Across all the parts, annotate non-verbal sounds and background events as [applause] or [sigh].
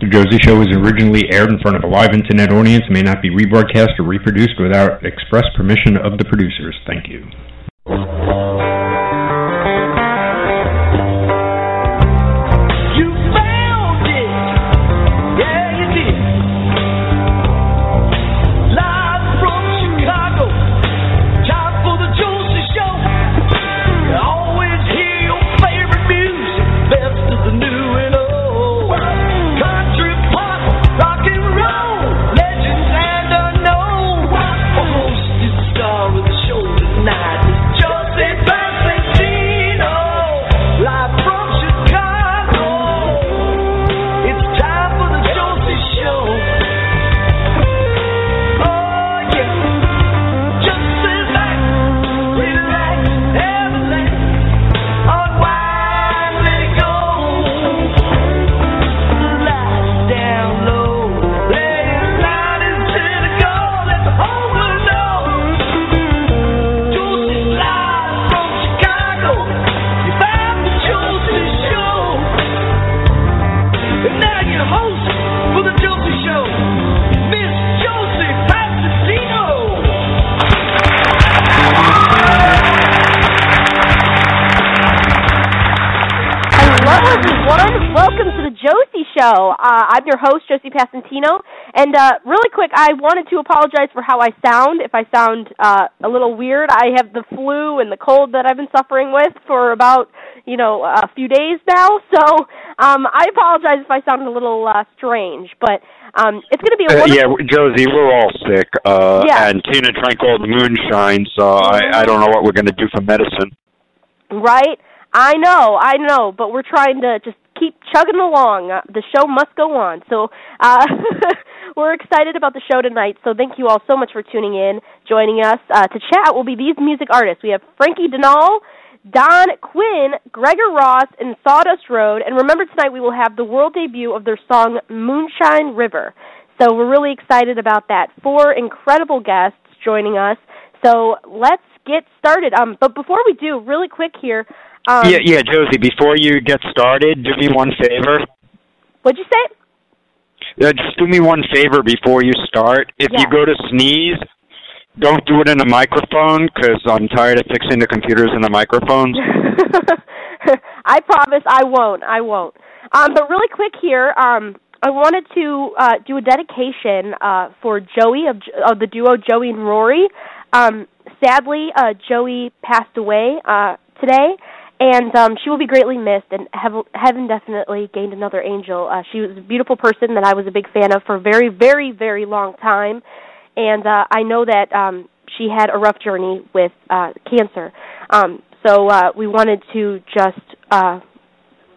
The Josie Show was originally aired in front of a live internet audience and may not be rebroadcast or reproduced without express permission of the producers. Thank you. I'm your host, Josie Passantino, and uh, really quick, I wanted to apologize for how I sound. If I sound uh, a little weird, I have the flu and the cold that I've been suffering with for about you know a few days now. So um, I apologize if I sound a little uh, strange, but um, it's going to be a uh, wonderful- yeah, Josie, we're all sick. Uh, Yeah. And Tina drank all the moonshine, so I, I don't know what we're going to do for medicine. Right? I know, I know, but we're trying to just keep chugging along. Uh, the show must go on. So, uh [laughs] we're excited about the show tonight. So, thank you all so much for tuning in, joining us. Uh to chat will be these music artists. We have Franki Dennull, Don Quinn, Gregor Ross, and Sawdust Road. And remember tonight we will have the world debut of their song Moonshine River. So, we're really excited about that. Four incredible guests joining us. So, let's get started. Um but before we do, really quick here, um, yeah, yeah, Josie, before you get started, do me one favor. What'd you say? Uh, just do me one favor before you start. If Yeah. you go to sneeze, don't do it in a microphone 'cause I'm tired of fixing the computers and the microphones. [laughs] I promise I won't. I won't. Um, but really quick here, um, I wanted to uh, do a dedication uh, for Joey of, of the duo Joey and Rory. Um, sadly, uh, Joey passed away uh, today, and um, she will be greatly missed. And heav- heaven definitely gained another angel. Uh, she was a beautiful person that I was a big fan of for a very, very, very long time, and uh, I know that um, she had a rough journey with uh, cancer. Um, so uh, we wanted to just, uh,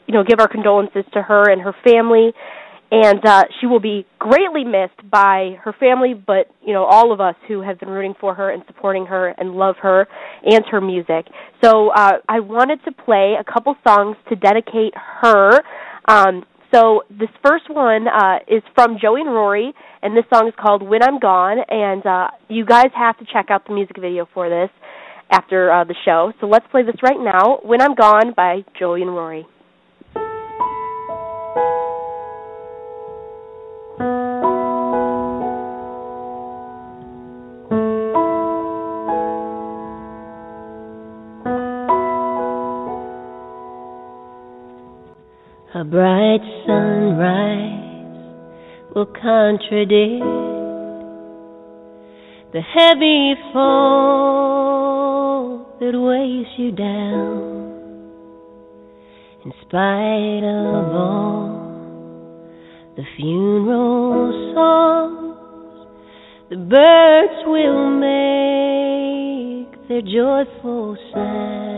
you know, give our condolences to her and her family. And uh, she will be greatly missed by her family, but you know all of us who have been rooting for her and supporting her and love her and her music. So uh, I wanted to play a couple songs to dedicate her. Um, so this first one uh, is from Joey and Rory, and this song is called "When I'm Gone." And uh, you guys have to check out the music video for this after uh, the show. So let's play this right now. "When I'm Gone" by Joey and Rory. Bright sunrise will contradict the heavy fall that weighs you down. In spite of all the funeral songs, the birds will make their joyful sounds.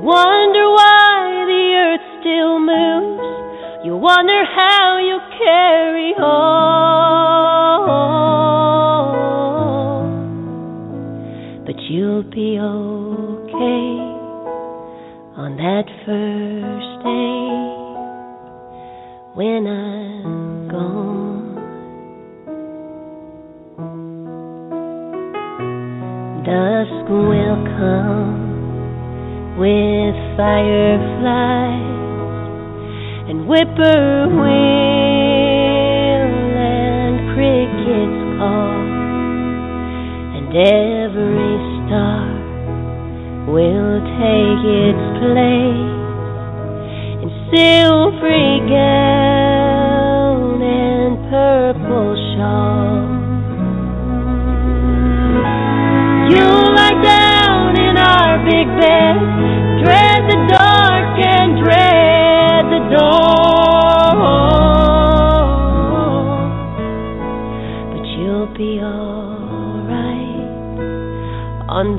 Wonder why the earth still moves. You wonder how you carry on. But you'll be okay on that first day when I'm gone. Dusk will come with fireflies and whippoorwill and crickets call, and every star will take its place in silvery gown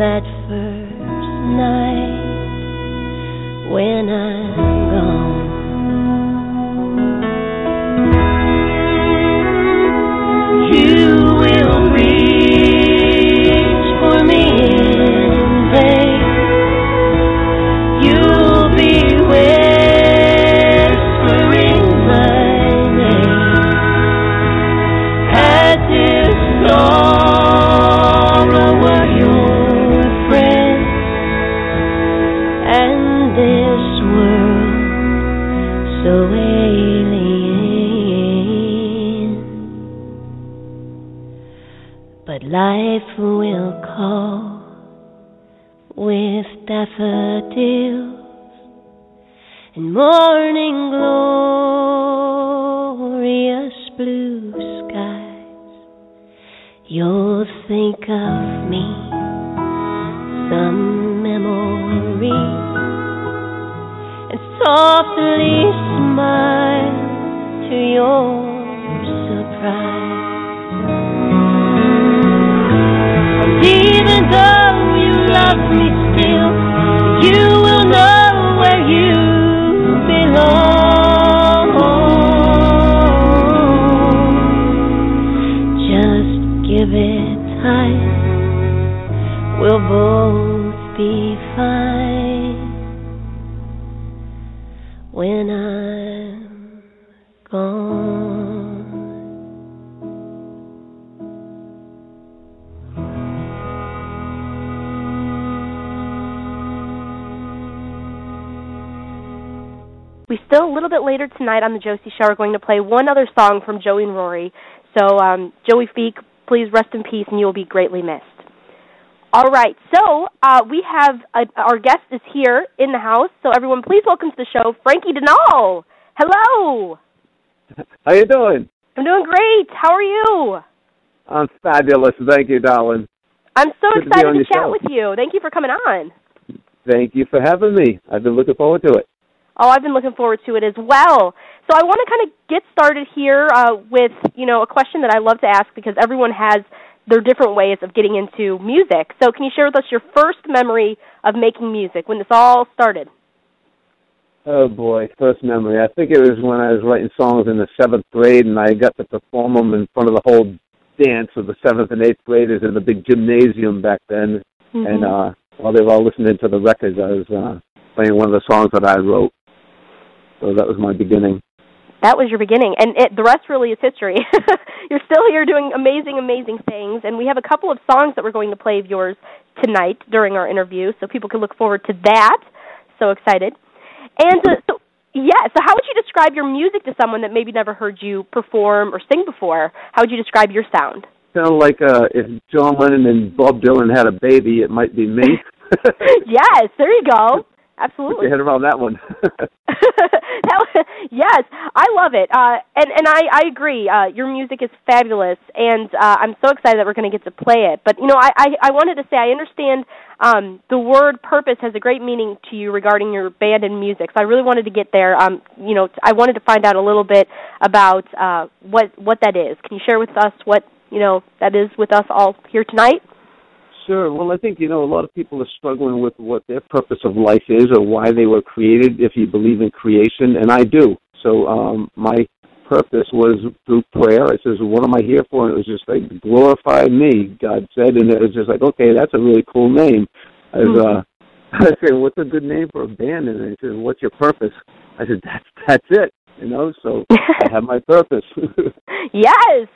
that We still a little bit later tonight on the Josie Show are going to play one other song from Joey and Rory. So um, Joey Feek, please rest in peace, and you will be greatly missed. All right, so uh, we have uh our guest is here in the house. So everyone, please welcome to the show Franki Dennull. Hello. [laughs] How are you doing? I'm doing great. How are you? I'm fabulous. Thank you, darling. I'm so Good excited on to chat show. with you. Thank you for coming on. Thank you for having me. I've been looking forward to it. Oh, I've been looking forward to it as well. So I want to kind of get started here uh, with you know a question that I love to ask because everyone has their different ways of getting into music. So can you share with us your first memory of making music when this all started? Oh boy, first memory. I think it was when I was writing songs in the seventh grade, and I got to perform them in front of the whole dance of the seventh and eighth graders in the big gymnasium back then. Mm-hmm. And uh, while they were all listening to the records, I was uh, playing one of the songs that I wrote. So that was my beginning. that was your beginning, and it, the rest really is history. [laughs] You're still here doing amazing, amazing things, and we have a couple of songs that we're going to play of yours tonight during our interview, so people can look forward to that. So excited! And uh, so, yeah. So, how would you describe your music to someone that maybe never heard you perform or sing before? How would you describe your sound? Kind of like uh, if John Lennon and Bob Dylan had a baby, it might be me. [laughs] yes, there you go. Put Absolutely. your head around that one. [laughs] [laughs] that yes, I love it, uh, and and I I agree. Uh, your music is fabulous, and uh, I'm so excited that we're going to get to play it. But you know, I, I I wanted to say I understand um, the word purpose has a great meaning to you regarding your band and music. So I really wanted to get there. Um, you know, I wanted to find out a little bit about uh, what what that is. Can you share with us what you know that is with us all here tonight? Sure. Well, I think you know a lot of people are struggling with what their purpose of life is or why they were created. If you believe in creation, and I do. So um, my purpose was through prayer. I says, "What am I here for?" And it was just like glorify me, God said, and it was just like, okay, that's a really cool name. I was, uh, [laughs] I said, "What's a good name for a band?" And he said, "What's your purpose?" I said, "That's that's it." You know, so [laughs] I have my purpose. [laughs] yes.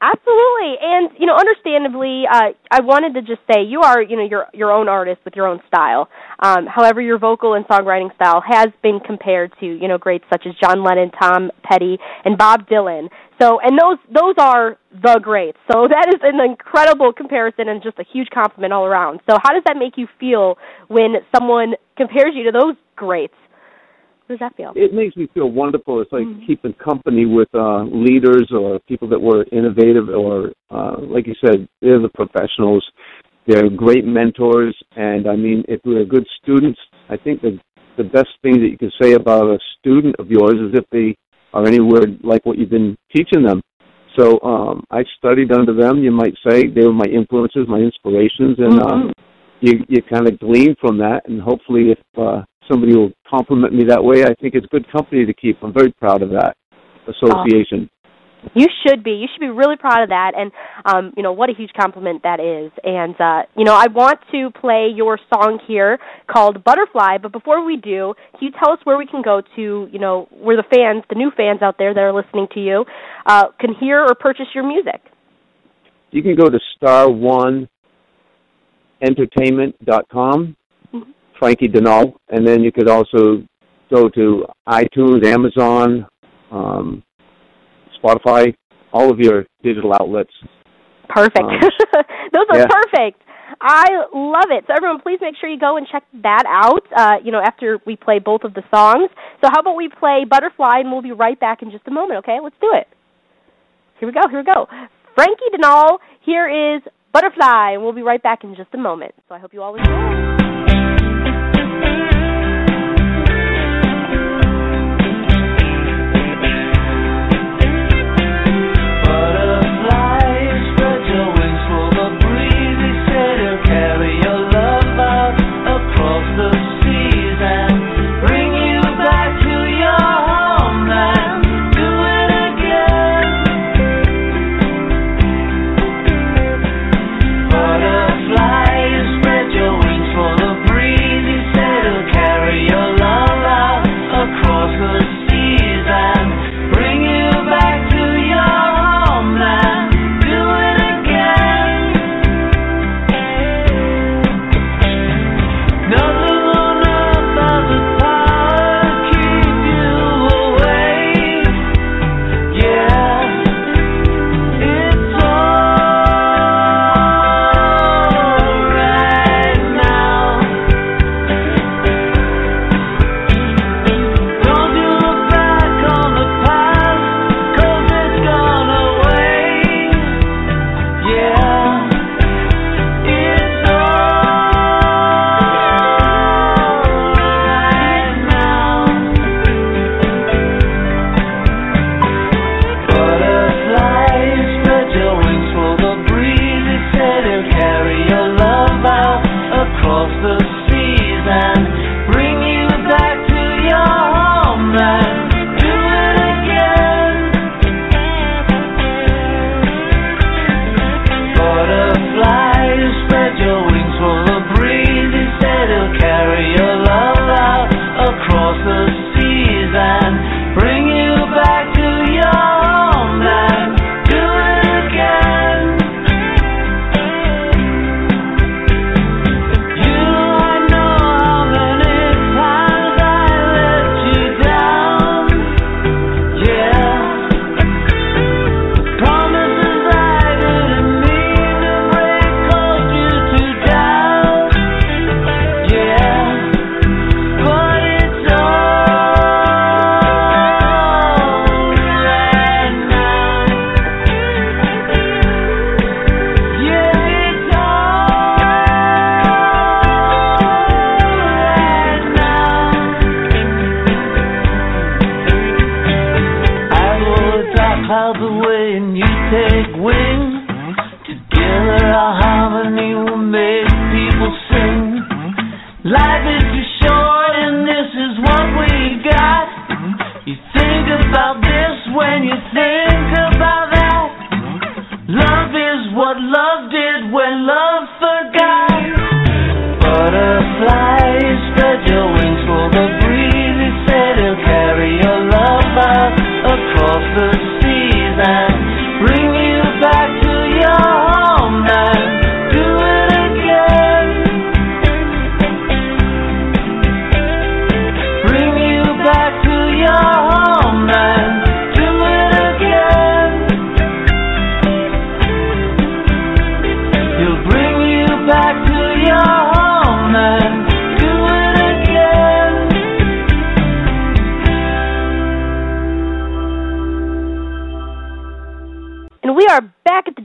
Absolutely, and you know, understandably, uh, I wanted to just say you are, you know, your your own artist with your own style. Um, however, your vocal and songwriting style has been compared to, you know, greats such as John Lennon, Tom Petty, and Bob Dylan. So, and those those are the greats. So [laughs] that is an incredible comparison and just a huge compliment all around. So, how does that make you feel when someone compares you to those greats? How does that feel? It makes me feel wonderful. It's like Mm-hmm. keeping company with uh, leaders or people that were innovative, or uh, like you said, they're the professionals. They're great mentors, and I mean, if we're good students, I think the the best thing that you can say about a student of yours is if they are anywhere like what you've been teaching them. So um, I studied under them. You might say they were my influences, my inspirations, and Mhm. uh, you you kind of glean from that. And hopefully, if uh, somebody will compliment me that way, I think it's good company to keep. I'm very proud of that association. You should be. You should be really proud of that, and um, you know what a huge compliment that is. And uh, you know, I want to play your song here called "Butterfly." But before we do, can you tell us where we can go to? You know, where the fans, the new fans out there that are listening to you, uh, can hear or purchase your music. You can go to star one entertainment.com, Mhm. Franki Dennull, and then you could also go to iTunes, Amazon, um, Spotify, all of your digital outlets. Perfect. Um, [laughs] Those are yeah. perfect. I love it. So everyone, please make sure you go and check that out. Uh, you know, after we play both of the songs. So how about we play Butterfly, and we'll be right back in just a moment. Okay, let's do it. Here we go. Here we go. Franki Dennull. Here is Butterfly, and we'll be right back in just a moment. So I hope you all enjoy. Mm-hmm.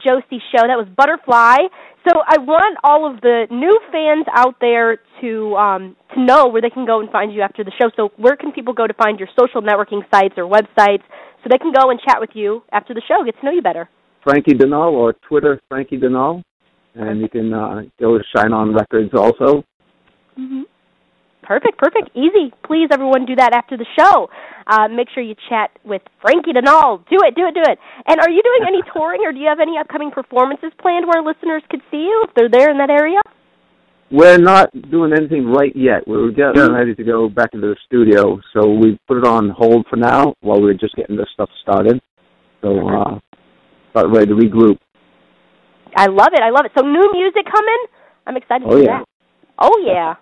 Josie Show. That was Butterfly. So I want all of the new fans out there to um, to know where they can go and find you after the show. So where can people go to find your social networking sites or websites so they can go and chat with you after the show, get to know you better? Franki Dennull or Twitter Franki Dennull, and you can uh, go to Shine On Records also. hmm Perfect, perfect, easy. Please, everyone, do that after the show. Uh, make sure you chat with Franki Dennull. Do it, do it, do it. And are you doing any [laughs] touring, or do you have any upcoming performances planned where listeners could see you if they're there in that area? We're not doing anything right yet. We're getting ready to go back into the studio, so we put it on hold for now while we're just getting this stuff started. So, uh, about ready to regroup. I love it. I love it. So new music coming. I'm excited Oh, to hear yeah. that. Oh yeah.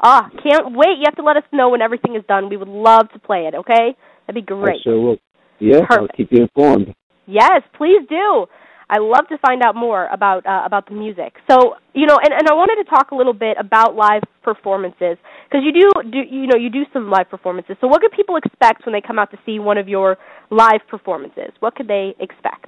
Ah, can't wait. You have to let us know when everything is done. We would love to play it. Okay, that'd be great. I sure will. Yeah, I'll Perfect. keep you informed. Yes, please do. I love to find out more about uh, about the music. So you know, and, and I wanted to talk a little bit about live performances because you do do you know you do some live performances. So what could people expect when they come out to see one of your live performances? What could they expect?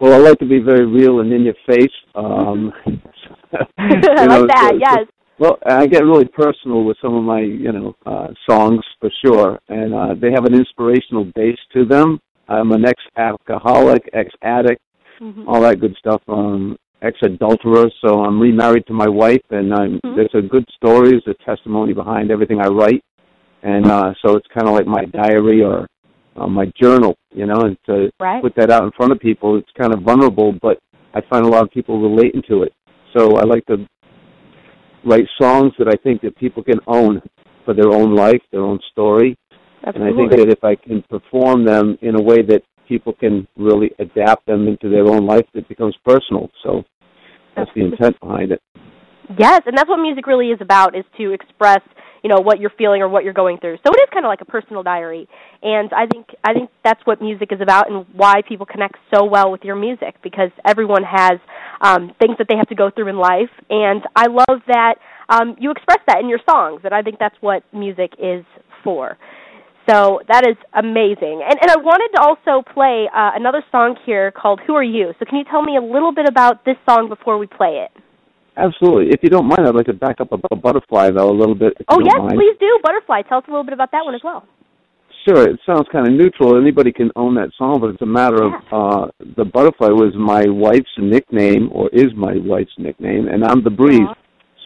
Well, I like to be very real and in your face. Um, I [laughs] [laughs] you know, like that. so- yes. Well, I get really personal with some of my, you know, uh, songs for sure, and uh, they have an inspirational base to them. I'm an ex-alcoholic, ex-addict, Mhm. all that good stuff. Um, ex-adulterer, so I'm remarried to my wife, and I'm, Mhm. there's a good story, there's a testimony behind everything I write, and uh, so it's kind of like my diary or uh, my journal, you know, and to Right. put that out in front of people, it's kind of vulnerable, but I find a lot of people relating to it. So I like to write songs that I think that people can own for their own life, their own story, Absolutely. and I think that if I can perform them in a way that people can really adapt them into their own life, it becomes personal. So that's the intent behind it. Yes, and that's what music really is about is to express, you know, what you're feeling or what you're going through. So it is kind of like a personal diary. And I think I think that's what music is about and why people connect so well with your music because everyone has um things that they have to go through in life and I love that um you express that in your songs and I think that's what music is for. So that is amazing. And and I wanted to also play uh, another song here called Who Are You? So can you tell me a little bit about this song before we play it? Absolutely. If you don't mind, I'd like to back up about Butterfly, though, a little bit. Oh yes, mind. please do. Butterfly. Tell us a little bit about that one as well. Sure, it sounds kind of neutral. Anybody can own that song, but it's a matter of uh the butterfly was my wife's nickname or is my wife's nickname and I'm the breeze.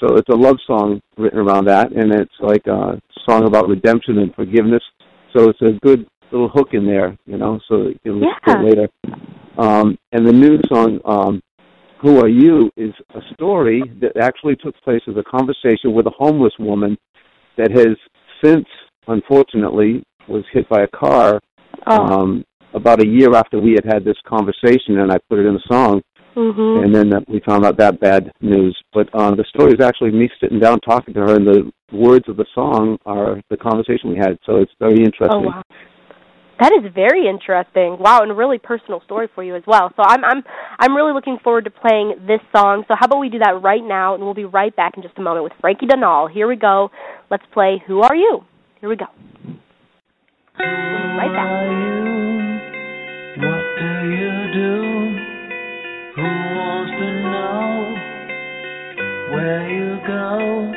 So it's a love song written around that and it's like a song about redemption and forgiveness. So it's a good little hook in there, you know, so you can listen to Yeah. it later. Um and the new song um Who Are You is a story that actually took place as a conversation with a homeless woman that has since unfortunately was hit by a car Oh. um, about a year after we had had this conversation, and I put it in a song, mhm. and then uh, we found out that bad news. But uh, the story is actually me sitting down talking to her, and the words of the song are the conversation we had. So it's very interesting. Oh wow. That is very interesting. Wow, and a really personal story for you as well. So I'm I'm I'm really looking forward to playing this song. So how about we do that right now and we'll be right back in just a moment with Franki Dennull. Here we go. Let's play Who Are You? Here we go. Right back. What do you do? Who wants to know where you go?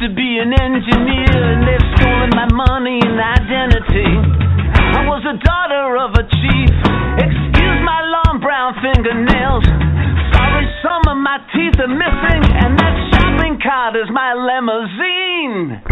An engineer, and they've stolen my money and identity. I was the daughter of a chief. Excuse my long brown fingernails. Sorry, some of my teeth are missing, and that shopping cart is my limousine.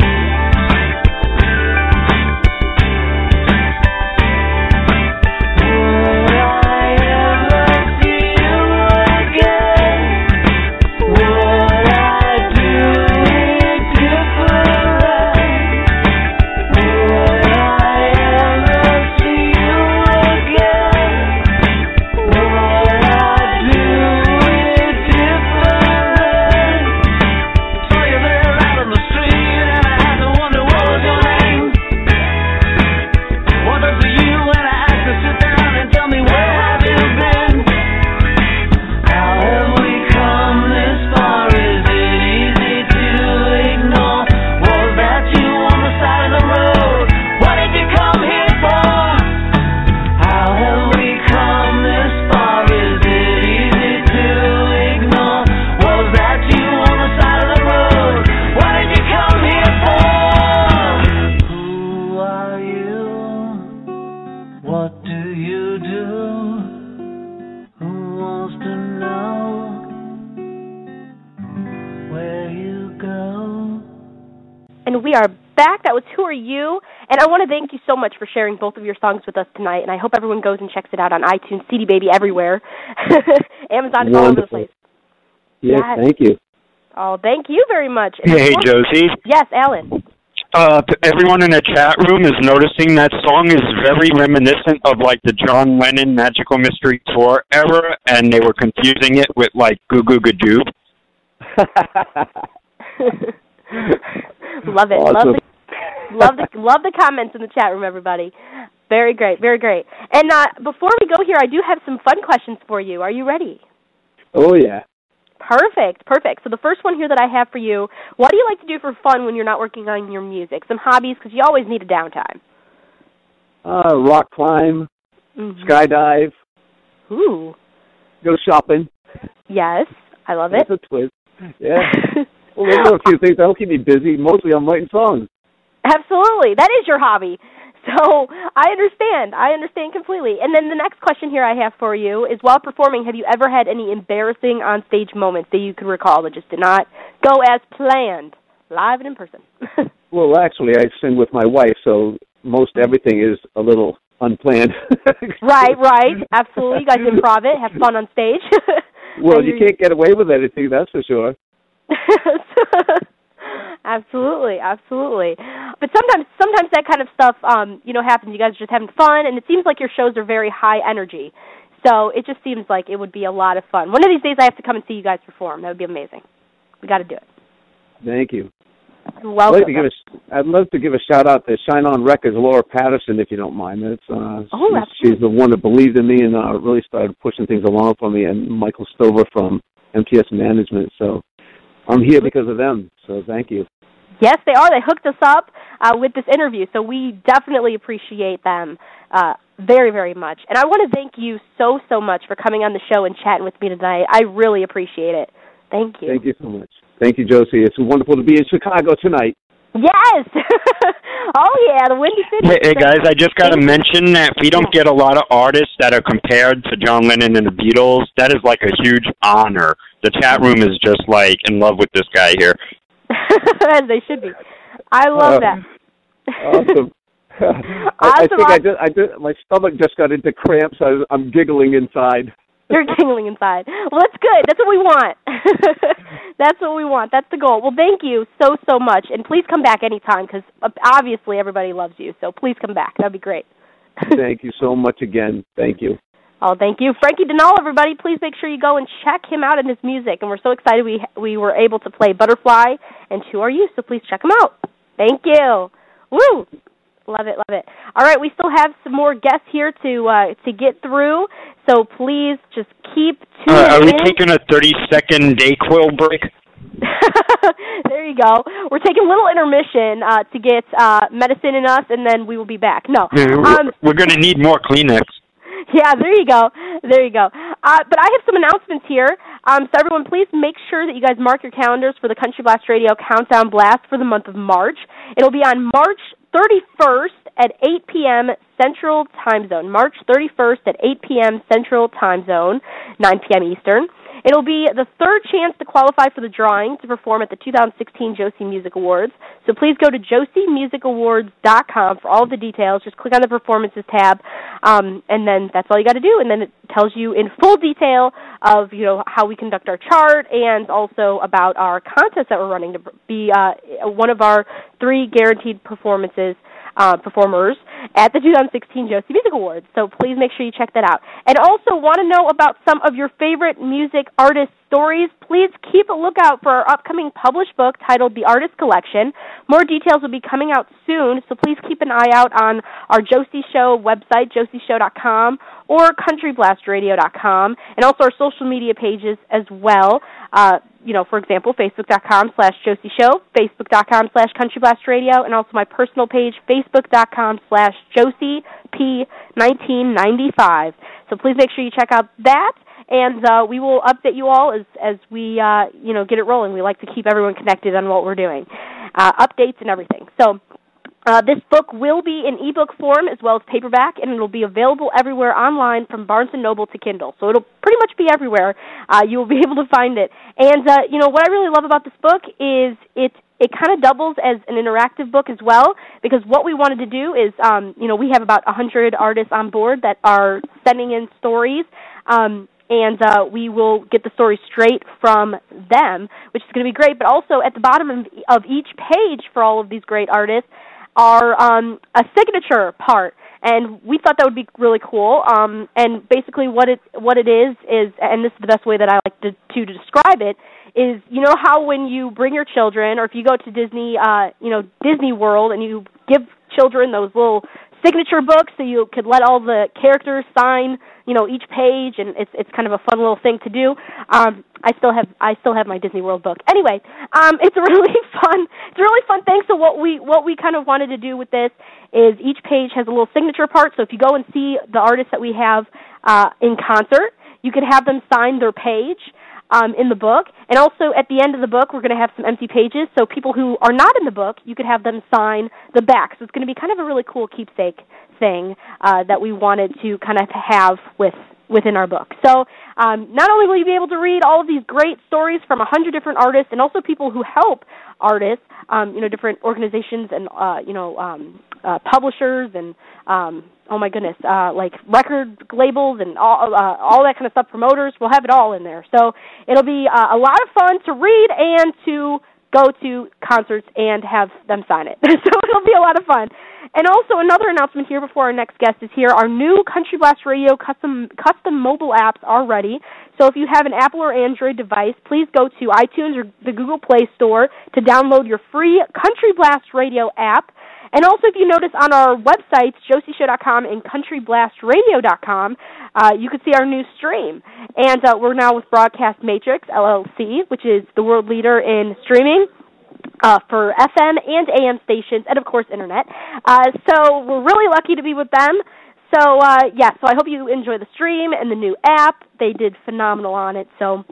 Back. That was Who Are You? And I want to thank you so much for sharing both of your songs with us tonight. And I hope everyone goes and checks it out on iTunes, CD Baby everywhere, [laughs] Amazon, all over the place. Yes, Yes. thank you. Oh, thank you very much. And Hey, Josie. Yes, Alan. Uh, everyone in the chat room is noticing that song is very reminiscent of like the John Lennon Magical Mystery Tour era, and they were confusing it with like Goo Goo Gadoo. [laughs] [laughs] [laughs] love it. Love the love the love the comments in the chat room, everybody. Very great, very great. And uh, before we go here, I do have some fun questions for you. Are you ready? oh yeah. Perfect, perfect. So the first one here that I have for you: What do you like to do for fun when you're not working on your music? Some hobbies, because you always need a downtime. Uh, rock climb, Mhm. skydive, Ooh, go shopping. yes, I love it. That's a twist. Yeah. [laughs] Well, those are a few things that'll keep me busy. Mostly I'm writing songs. Absolutely. That is your hobby. So [laughs] I understand. I understand completely. And then the next question here I have for you is while performing, have you ever had any embarrassing on stage moments that you could recall that just did not go as planned, live and in person? [laughs] Well, actually, I sing with my wife, so most everything is a little unplanned. [laughs] right, right. Absolutely. You guys improv it, have fun on stage. Well, you can't get away with anything, that's for sure. [laughs] absolutely, absolutely. But sometimes, sometimes that kind of stuff, um, you know, happens. You guys are just having fun, and it seems like your shows are very high energy. So it just seems like it would be a lot of fun. One of these days, I have to come and see you guys perform. That would be amazing. We got to do it. Thank you. You're I'd welcome. like to give a, I'd love to give a shout out to Shine On Records, Laura Patterson, if you don't mind. That's uh, Oh, she's, she's the one that believed in me and uh, really started pushing things along for me. And Michael Stover from MTS Management. So I'm here because of them. So thank you. Yes, they are. They hooked us up uh, with this interview, so we definitely appreciate them uh, very, very much. And I want to thank you so, so much for coming on the show and chatting with me tonight. I really appreciate it. Thank you. Thank you so much. Thank you, Josie. It's wonderful to be in Chicago tonight. Yes. [laughs] oh yeah, the Windy City. Hey, hey guys, I just got to mention that we don't get a lot of artists that are compared to John Lennon and the Beatles. That is like a huge honor. The chat room is just like in love with this guy here. As [laughs] they should be. I love Oh. that. Um, awesome. [laughs] I, I think I awesome. just, I just, my stomach just got into cramps. I, I'm giggling inside. [laughs] You're tingling inside. Well, that's good. That's what we want. [laughs] that's what we want. That's the goal. Well, thank you so so much, and please come back anytime because obviously everybody loves you. So please come back. That'd be great. [laughs] Thank you so much again. Thank you. Oh, thank you, Franki Dennull. Everybody, please make sure you go and check him out and his music. And we're so excited we we were able to play Butterfly and Who Are You? So please check him out. Thank you. Woo! Love it, love it. All right, we still have some more guests here to uh, to get through. So please just keep tuning Uh, are we in. taking a 30 second day Dayquil break? [laughs] there you go. We're taking a little intermission uh, to get uh, medicine in us, and then we will be back. No, um, We're going to need more Kleenex. yeah, there you go, there you go. Uh, but I have some announcements here. Um, so everyone, please make sure that you guys mark your calendars for the Country Blast Radio Countdown Blast for the month of March. It'll be on March 31st at 8 p.m. Central Time Zone. March 31st at 8 p.m. Central Time Zone, 9 p.m. Eastern. It'll be the third chance to qualify for the drawing to perform at the 2016 Josie Music Awards. So please go to josiemusicawards.com for all the details. Just click on the performances tab, um, and then that's all you got to do. And then it tells you in full detail of you know how we conduct our chart and also about our contest that we're running to be uh, one of our three guaranteed performances uh, performers at the 2016 Josie Music Awards. So please make sure you check that out. And also want to know about some of your favorite music artist stories, please keep a lookout for our upcoming published book titled The Artist Collection. More details will be coming out soon, so please keep an eye out on our Josie Show website, josieshow.com, or countryblastradio.com, and also our social media pages as well. Uh, you know, for example, facebook.com slash Josie Show, facebook.com slash Country Blast countryblastradio, and also my personal page, facebook.com slash Josie P1995. So please make sure you check out that and uh, we will update you all as as we uh, you know get it rolling. We like to keep everyone connected on what we're doing, uh, updates and everything. So. Uh, this book will be in ebook form as well as paperback, and it'll be available everywhere online from Barnes and Noble to Kindle. So it'll pretty much be everywhere. Uh, you will be [laughs] able to find it. And uh, you know what I really love about this book is it it kind of doubles as an interactive book as well because what we wanted to do is um, you know we have about 100 artists on board that are sending in stories um, and uh, we will get the story straight from them, which is going to be great. But also at the bottom of, of each page for all of these great artists are um, a signature part, and we thought that would be really cool. Um, and basically, what it what it is is, and this is the best way that I like to, to describe it, is you know how when you bring your children, or if you go to Disney, uh, you know Disney World, and you give children those little signature books, so you could let all the characters sign you know each page and it's it's kind of a fun little thing to do. Um i still have i still have my disney world book. Anyway um [laughs] it's really fun. It's a really fun. Thing so what we what we kind of wanted to do with this is each page has a little signature part. So if you go and see the artists that we have uh in concert you could have them sign their page um, in the book. And also at the end of the book, we're going to have some empty pages. So people who are not in the book, you could have them sign the back. So it's going to be kind of a really cool keepsake thing uh, that we wanted to kind of have with within our book. So um, not only will you be able to read all of these great stories from a hundred different artists, and also people who help artists, um, you know, different organizations and uh, you know um, uh, publishers and um, oh my goodness, uh, like record labels and all uh, all that kind of stuff. Promoters, we'll have it all in there. So it'll be uh, a lot of fun to read and to go to concerts and have them sign it. [laughs] so it'll be a lot of fun. And also another announcement here before our next guest is here. Our new Country Blast Radio custom custom mobile apps are ready. So if you have an Apple or Android device, please go to iTunes or the Google Play Store to download your free Country Blast Radio app. And also, if you notice on our websites, josieshow.com and countryblastradio.com, uh, you can see our new stream. And uh, we're now with Broadcast Matrix LLC, which is the world leader in streaming. Uh, for FM and AM stations, and of course, internet. Uh, so we're really lucky to be with them. So uh, yeah, so I hope you enjoy the stream and the new app. They did phenomenal on it, so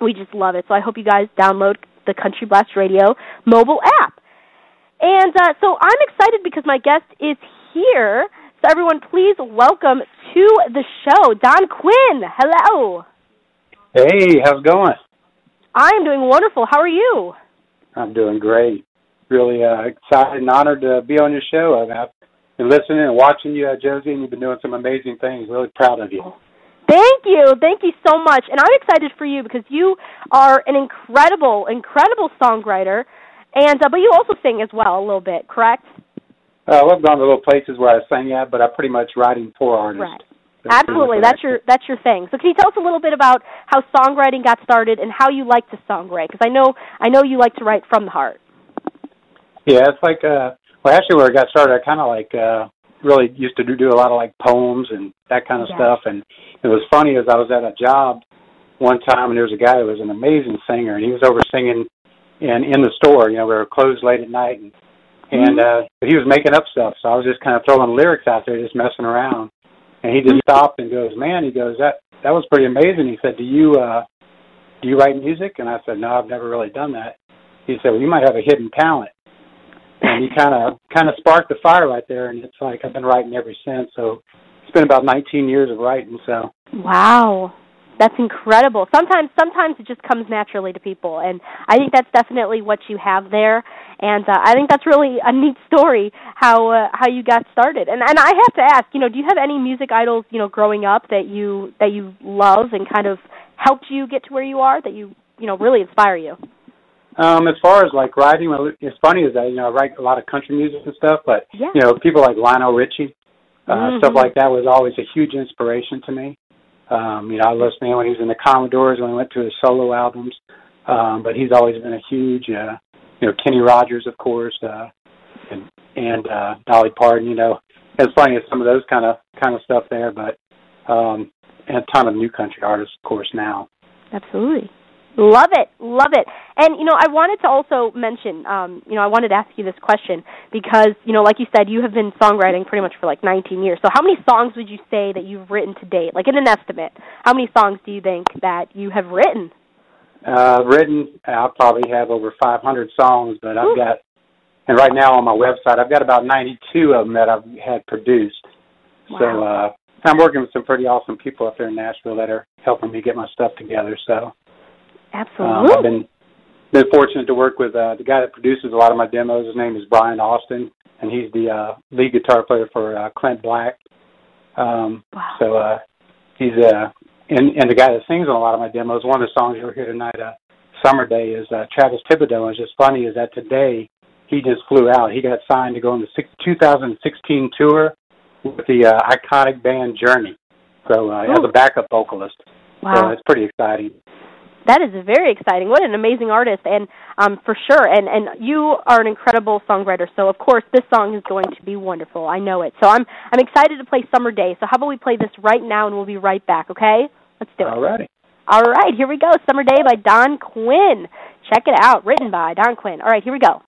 we just love it. So I hope you guys download the Country Blast Radio mobile app. And uh, so I'm excited because my guest is here. So everyone, please welcome to the show Don Quinn. Hello. Hey, how's it going? I am doing wonderful. How are you? I'm doing great. Really uh, excited and honored to be on your show. I've, been listening and watching you, uh, Josie, and you've been doing some amazing things. Really proud of you. Thank you. Thank you so much. And I'm excited for you because you are an incredible, incredible songwriter. And uh, but you also sing as well a little bit, correct? Uh, I've gone to little places where I sing at, but I'm pretty much writing for artists. Right. That's Absolutely, that's your that's your thing. So can you tell us a little bit about how songwriting got started and how you like to songwrite? Because I know I know you like to write from the heart. Yeah, it's like uh, well, actually, where I got started, I kind of like uh, really used to do, do a lot of like poems and that kind of Yeah. stuff. And it was funny as I was at a job one time, and there was a guy who was an amazing singer, and he was over singing in in the store. You know, we were closed late at night, and and uh, he was making up stuff. So I was just kind of throwing lyrics out there, just messing around. And he just stopped and goes, "Man," he goes, "that that was pretty amazing." He said, "Do you uh, do you write music? And I said, no, I've never really done that. He said, well, you might have a hidden talent. And he kind of kind of sparked the fire right there, and it's like I've been writing ever since. So it's been about 19 years of writing. So Wow. That's incredible. Sometimes sometimes it just comes naturally to people and I think that's definitely what you have there and uh, I think that's really a neat story how uh, how you got started. And and I have to ask, you know, do you have any music idols, you know, growing up that you that you love and kind of helped you get to where you are that you, you know, really inspire you? Um, as far as like writing, well, it's funny is that you know I write a lot of country music and stuff, but Yeah. you know people like Lionel Richie, uh, Mhm. stuff like that was always a huge inspiration to me. Um, you know, I listened to him when he was in the Commodores when he went to his solo albums, um, but he's always been a huge, uh, you know, Kenny Rogers, of course, uh, and and uh, Dolly Parton. You know, it's funny it's some of those kind of kind of stuff there, but um, and a ton of new country artists, of course, now. Absolutely. Love it. Love it. And you know, I wanted to also mention, um, you know, I wanted to ask you this question because, you know, like you said, you have been songwriting pretty much for like 19 years. So how many songs would you say that you've written to date? Like in an estimate, how many songs do you think that you have written? Uh, written, I probably have over 500 songs, but I've Ooh. got, and right now on my website, I've got about 92 of them that I've had produced. So uh, I'm working with some pretty awesome people up there in Nashville that are helping me get my stuff together. So um, Absolutely. I've been been fortunate to work with uh, the guy that produces a lot of my demos. His name is Brian Austin, and he's the uh, lead guitar player for uh, Clint Black. Um, wow. so uh, he's uh, and and the guy that sings on a lot of my demos. One of the songs you'll hear tonight, uh, "Summer Day," is uh, Travis Thibodeau. And it's just funny is that today he just flew out. He got signed to go on the six, 2016 tour with the uh, iconic band Journey. So uh, as a backup vocalist. Wow. So it's pretty exciting. That is very exciting. What an amazing artist, and um, for sure. And and you are an incredible songwriter. So of course this song is going to be wonderful. I know it. So I'm I'm excited to play Summer Day. So how about we play this right now, and we'll be right back. Okay? Let's do it. All righty. All right, here we go. Summer Day by Don Quinn. Check it out. Written by Don Quinn. All right, here we go.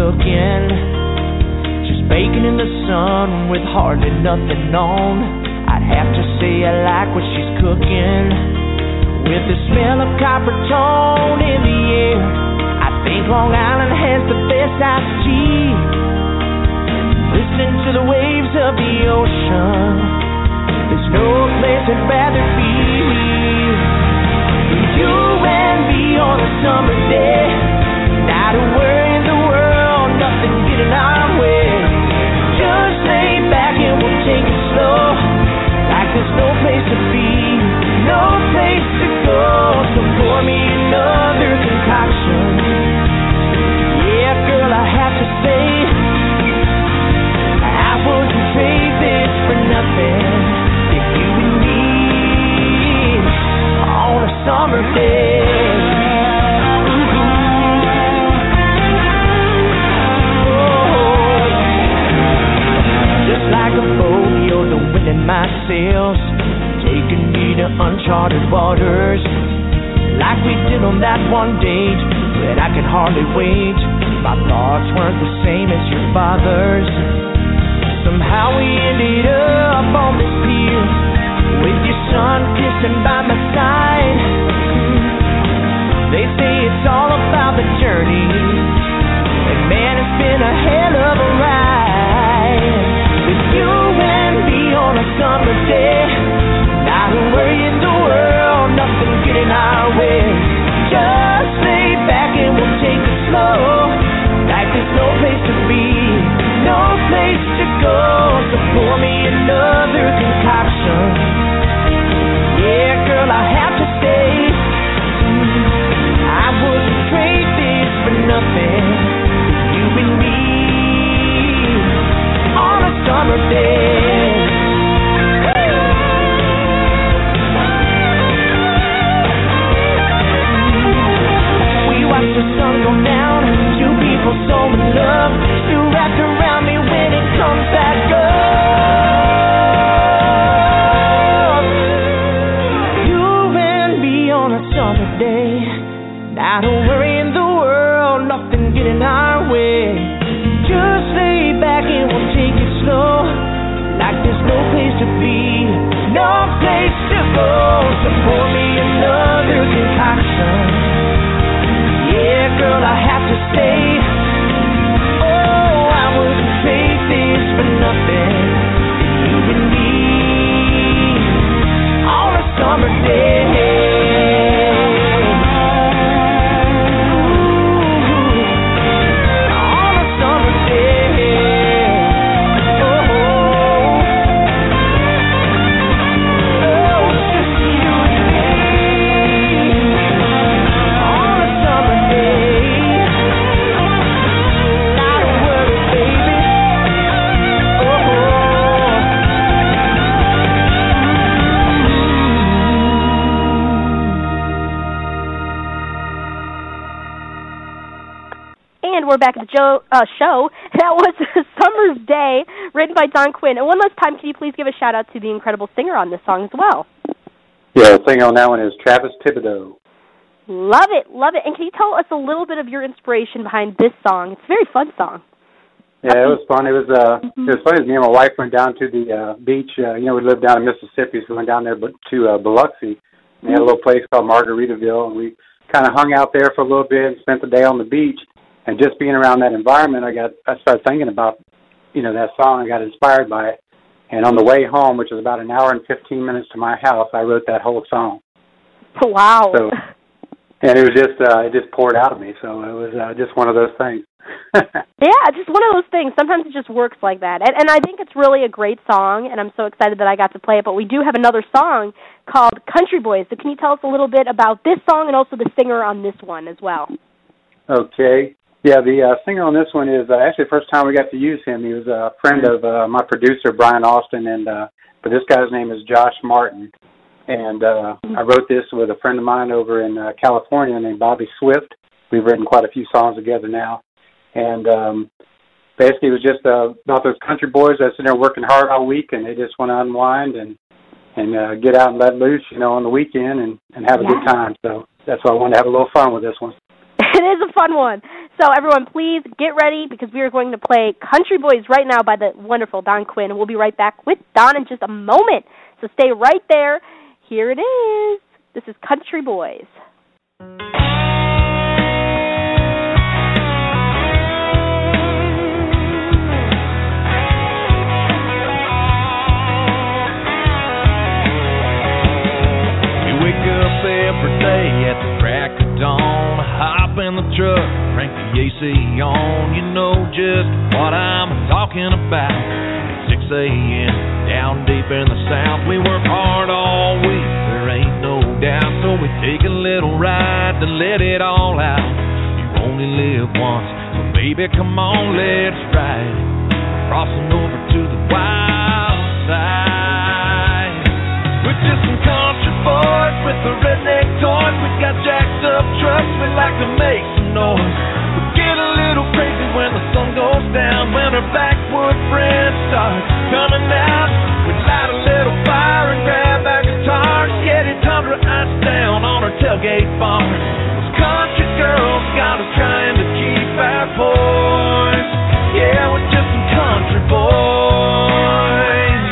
Looking. Just baking in the sun with hardly nothing on. I'd have to say I like what she's cooking. With the smell of copper tone in the air, I think Long Island has the best iced tea. Listen to the waves of the ocean. There's no place I'd rather be. And we're back at the Joe, uh, show. [laughs] That was [laughs] Summer's Day, written by Don Quinn. And one last time, can you please give a shout out to the incredible singer on this song as well? Yeah, the singer on that one is Travis Thibodeau. Love it, love it. And can you tell us a little bit of your inspiration behind this song? It's a very fun song. Yeah, it was fun. It was uh, it was funny. As me and my wife went down to the uh, beach. Uh, you know, we lived down in Mississippi, so we went down there, but to uh, Biloxi. And they had a little place called Margaritaville, and we kind of hung out there for a little bit and spent the day on the beach. And just being around that environment, I got I started thinking about, you know, that song. I got inspired by it. And on the way home, which was about an hour and fifteen minutes to my house, I wrote that whole song. Wow. So, and it was just uh, it just poured out of me. So it was uh, just one of those things. [laughs] Yeah, just one of those things. Sometimes it just works like that. And, and I think it's really a great song, and I'm so excited that I got to play it. But we do have another song called Country Boys. So can you tell us a little bit about this song and also the singer on this one as well? Okay. Yeah, the uh, singer on this one is uh, actually the first time we got to use him. He was a friend of uh, my producer Brian Austin, and uh, but this guy's name is Josh Martin. And uh, I wrote this with a friend of mine over in uh, California named Bobby Swift. We've written quite a few songs together now, and um, basically it was just uh, about those country boys that sit there working hard all week, and they just want to unwind and and uh, get out and let loose, you know, on the weekend and and have a good time. So that's why I wanted to have a little fun with this one. [laughs] it is a fun one. So everyone, please get ready because we are going to play Country Boys right now by the wonderful Don Quinn. We'll be right back with Don in just a moment. So stay right there. Here it is. This is Country Boys. AC on. You know just what I'm talking about. At 6 a.m. down deep in the south, we work hard all week. There ain't no doubt, so we take a little ride to let it all out. You only live once, so baby, come on, let's ride. Crossing over to the wild side. We're just some country boys with the redneck toys. We got jacked up trucks, we like to make some noise. Crazy when the sun goes down, when our backwood friends start coming out. We light a little fire and grab our guitars, get it tundra ice down on our tailgate bar. Those country girls got us trying to keep our poise. Yeah, we're just some country boys.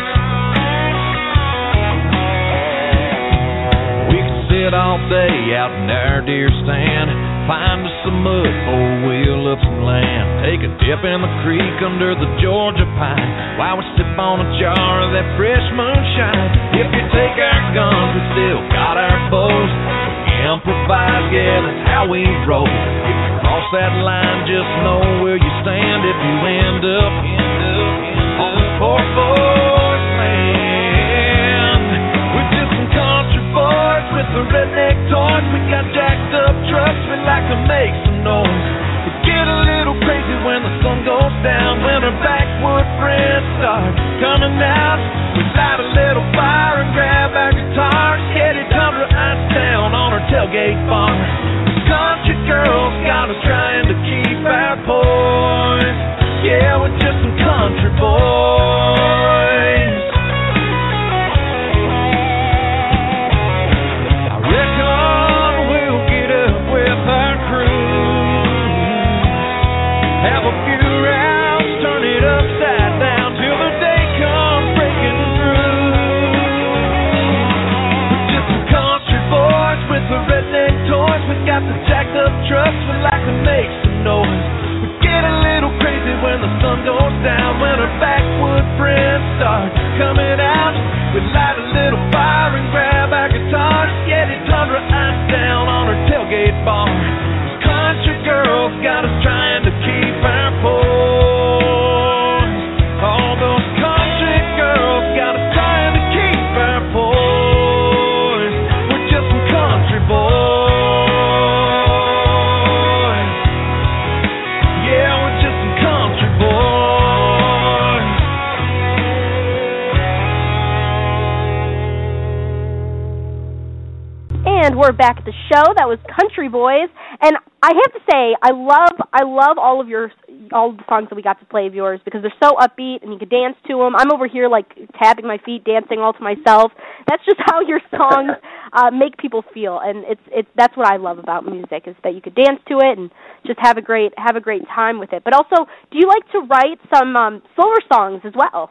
We can sit all day out in our deer stand, some mud or wheel up some land, take a dip in the creek under the Georgia pine while we sip on a jar of that fresh moonshine. If you take our guns, we still got our bows. We improvise, yeah, that's how we roll. If you cross that line, just know where you stand if you end up, end up, on poor boys land. We're just some country boys with the redneck toys. We got jacked up trucks, we like to make some noise. We get a little crazy when the sun goes down, when our backwood friends start coming out. We light a little fire and grab our guitars, it tundra ice down on our tailgate bar. Country girls got us trying to keep our poise. Yeah, we're just some country boys. trucks were like they make some noise. Back at the show. That was Country Boys, and I have to say, I love, I love all of your, all of the songs that we got to play of yours because they're so upbeat and you can dance to them. I'm over here like tapping my feet, dancing all to myself. That's just [laughs] how your songs uh, make people feel, and it's, it's that's what I love about music is that you could dance to it and just have a great, have a great time with it. But also, do you like to write some um, slower songs as well?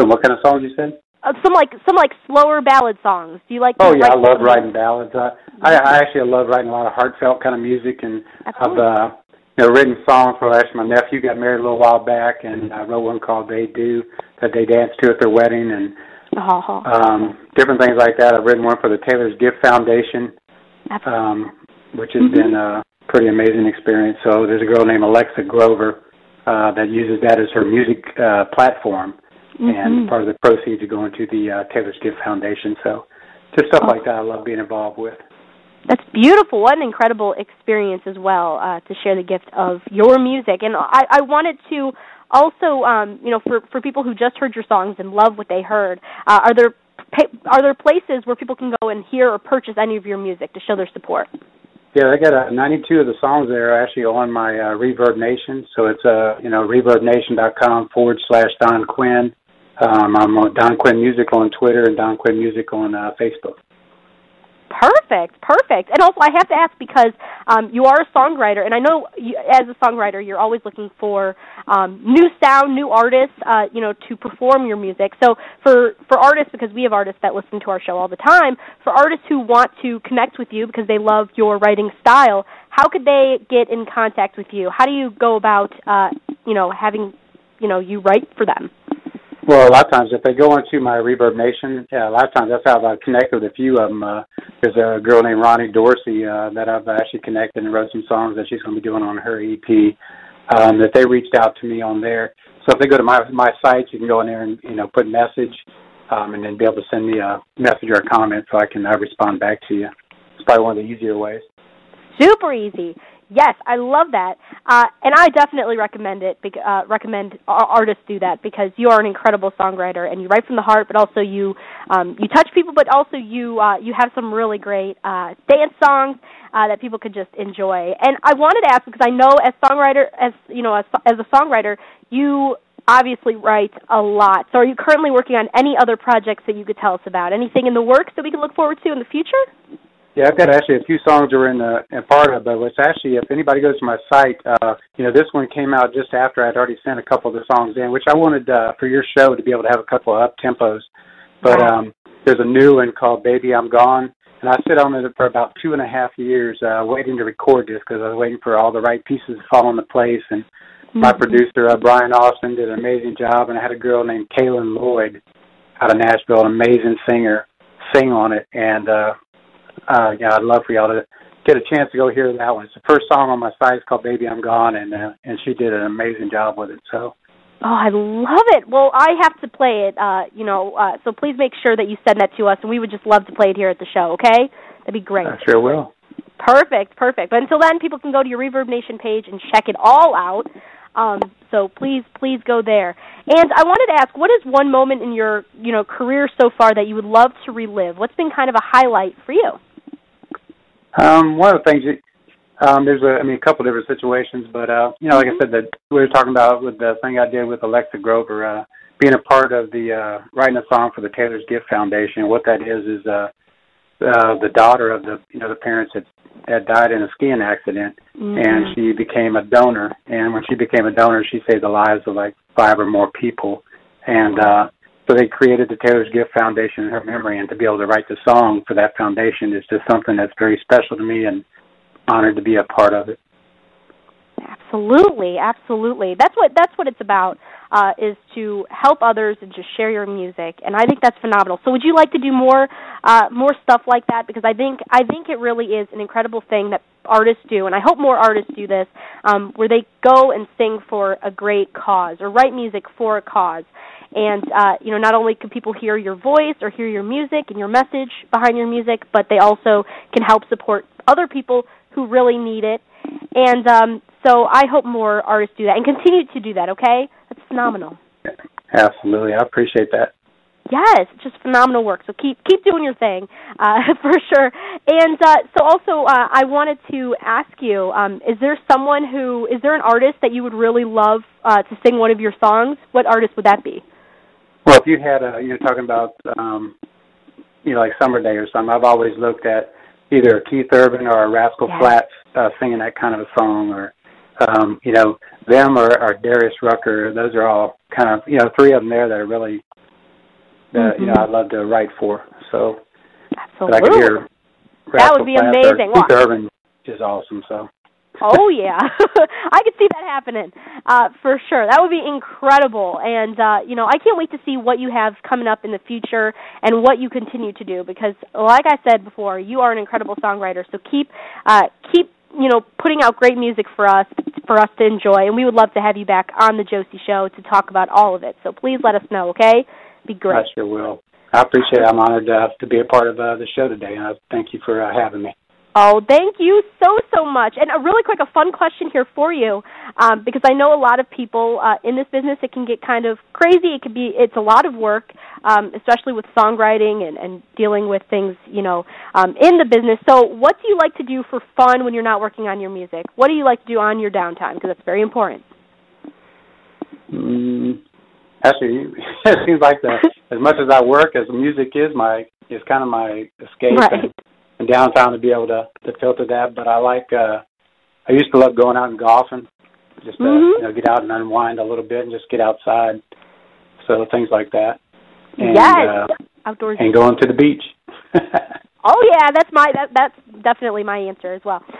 So, what kind of songs you said? Uh, some like some like slower ballad songs. Do you like? Oh yeah, I love writing ballads. I, I I actually love writing a lot of heartfelt kind of music, and I've uh, you know written songs for actually my nephew got married a little while back, and I wrote one called "They Do" that they danced to at their wedding, and Oh, um, different things like that. I've written one for the Taylor's Gift Foundation, um, which has been a pretty amazing experience. So there's a girl named Alexa Grover uh, that uses that as her music uh, platform, and Mhm. part of the proceeds are going to the uh, Taylor's Gift Foundation. So just stuff like that I love being involved with. That's beautiful. What an incredible experience as well uh, to share the gift of your music. And I, I wanted to also, um, you know, for for people who just heard your songs and love what they heard, uh, are there are there places where people can go and hear or purchase any of your music to show their support? Yeah, I got uh, 92 of the songs there are actually on my uh, Reverb Nation. So it's uh, you know reverbnation.com forward slash Don Quinn. Um, I'm on Don Quinn Music on Twitter and Don Quinn Music on uh, Facebook. Perfect, perfect. And also, I have to ask because um, you are a songwriter, and I know you, as a songwriter, you're always looking for um, new sound, new artists, uh, you know, to perform your music. So for for artists, because we have artists that listen to our show all the time, for artists who want to connect with you because they love your writing style, how could they get in contact with you? How do you go about, uh, you know, having, you know, you write for them? Well, a lot of times if they go into my Reverb Nation, yeah, a lot of times that's how I've connected with a few of them. Uh, there's a girl named Ronnie Dorsey uh, that I've actually connected and wrote some songs that she's going to be doing on her EP. Um, that they reached out to me on there. So if they go to my my site, you can go in there and you know put a message, um, and then be able to send me a message or a comment so I can uh, respond back to you. It's probably one of the easier ways. Super easy. Yes, I love that, uh, and I definitely recommend it. bec- Uh, recommend ar- artists do that because you are an incredible songwriter and you write from the heart, but also you um, you touch people, but also you uh, you have some really great uh, dance songs uh, that people could just enjoy. And I wanted to ask because I know as songwriter, as you know, as as a songwriter, you obviously write a lot. So, are you currently working on any other projects that you could tell us about? Anything in the works that we can look forward to in the future? Yeah, I've got actually a few songs that are in the in part of but it's actually if anybody goes to my site, uh, you know, this one came out just after I'd already sent a couple of the songs in, which I wanted uh, for your show to be able to have a couple of up tempos. But um, there's a new one called "Baby I'm Gone," and I sit on it for about two and a half years, uh, waiting to record this because I was waiting for all the right pieces to fall into place. And my producer uh, Brian Austin did an amazing job, and I had a girl named Kaylin Lloyd out of Nashville, an amazing singer, sing on it, and uh, uh, yeah, I'd love for y'all to get a chance to go hear that one. It's the first song on my site. It's called "Baby I'm Gone," and uh, and she did an amazing job with it. So Oh, I love it. Well, I have to play it. Uh, you know, uh, so please make sure that you send that to us, and we would just love to play it here at the show. Okay, that'd be great. I sure will. Perfect, perfect. But until then, people can go to your Reverb Nation page and check it all out. Um, so please, please go there. And I wanted to ask, what is one moment in your, you know, career so far that you would love to relive? What's been kind of a highlight for you? Um, one of the things that um, there's a, I mean, a couple different situations, but uh, you know, like I said, that we were talking about with the thing I did with Alexa Grover, uh, being a part of the uh, writing a song for the Taylor's Gift Foundation. What that is is uh, uh, the daughter of the you know the parents that had died in a skiing accident, and she became a donor. And when she became a donor, she saved the lives of like five or more people. And uh, so they created the Taylor's Gift Foundation in her memory, and to be able to write the song for that foundation is just something that's very special to me, and honored to be a part of it. Absolutely, absolutely. That's what that's what it's about. Uh, is to help others and just share your music, and I think that's phenomenal. So, would you like to do more, uh, more stuff like that? Because I think I think it really is an incredible thing that artists do, and I hope more artists do this, um, where they go and sing for a great cause or write music for a cause. And uh, you know, not only can people hear your voice or hear your music and your message behind your music, but they also can help support other people who really need it. And um, so I hope more artists do that and continue to do that. Okay, that's phenomenal. Absolutely, I appreciate that. Yes, just phenomenal work. So keep keep doing your thing, [laughs] uh, for sure. And uh, so also, uh, I wanted to ask you: um, Is there someone who is there an artist that you would really love uh, to sing one of your songs? What artist would that be? Well, if you had a, you're talking about, um, you know, like Summer Day or something. I've always looked at either Keith Urban or a Rascal Yes. Flatts uh, singing that kind of a song, or um, you know, them or, or Darius Rucker. Those are all kind of, you know, three of them there that are really, that you know, Mhm. I'd love to write for. So Absolutely. that I could hear. That would be Flatts or amazing. Keith Well- Urban is awesome. So oh yeah, [laughs] I could see that happening uh, for sure. That would be incredible, and uh, you know, I can't wait to see what you have coming up in the future and what you continue to do. Because, like I said before, you are an incredible songwriter. So keep uh, keep you know putting out great music for us for us to enjoy, and we would love to have you back on the Josie Show to talk about all of it. So please let us know, okay? Be great. I sure will. I appreciate it. I'm honored uh, to be a part of uh, the show today, and I thank you for uh, having me. Oh, thank you so so much. And a really quick, a fun question here for you, um, because I know a lot of people uh, in this business. It can get kind of crazy. It could be. It's a lot of work, um, especially with songwriting and, and dealing with things, you know, um, in the business. So, what do you like to do for fun when you're not working on your music? What do you like to do on your downtime? Because that's very important. Mm, actually, [laughs] it seems like the as much as I work, as music is my is kind of my escape Right. and, and downtown to be able to to filter that. But I like uh I used to love going out and golfing, just to Mhm. you know get out and unwind a little bit and just get outside. So things like that. And, yes, uh, outdoors. and going to the beach. [laughs] Oh yeah, that's my that that's definitely my answer as well. [laughs]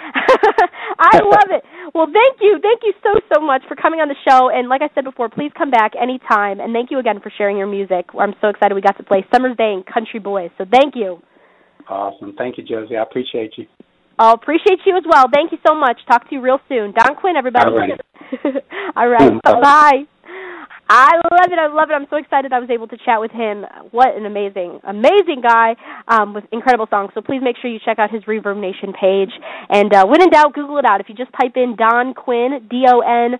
I love it. Well, thank you, thank you so so much for coming on the show. And like I said before, please come back anytime. And thank you again for sharing your music. I'm so excited we got to play Summer's Day and Country Boys. So thank you. Awesome. Thank you, Josie. I appreciate you. I'll appreciate you as well. Thank you so much. Talk to you real soon. Don Quinn, everybody. All right. [laughs] [laughs] Bye bye. I love it. I love it. I'm so excited I was able to chat with him. What an amazing, amazing guy um, with incredible songs. So please make sure you check out his Reverb Nation page. And uh, when in doubt, Google it out. If you just type in Don Quinn, D O N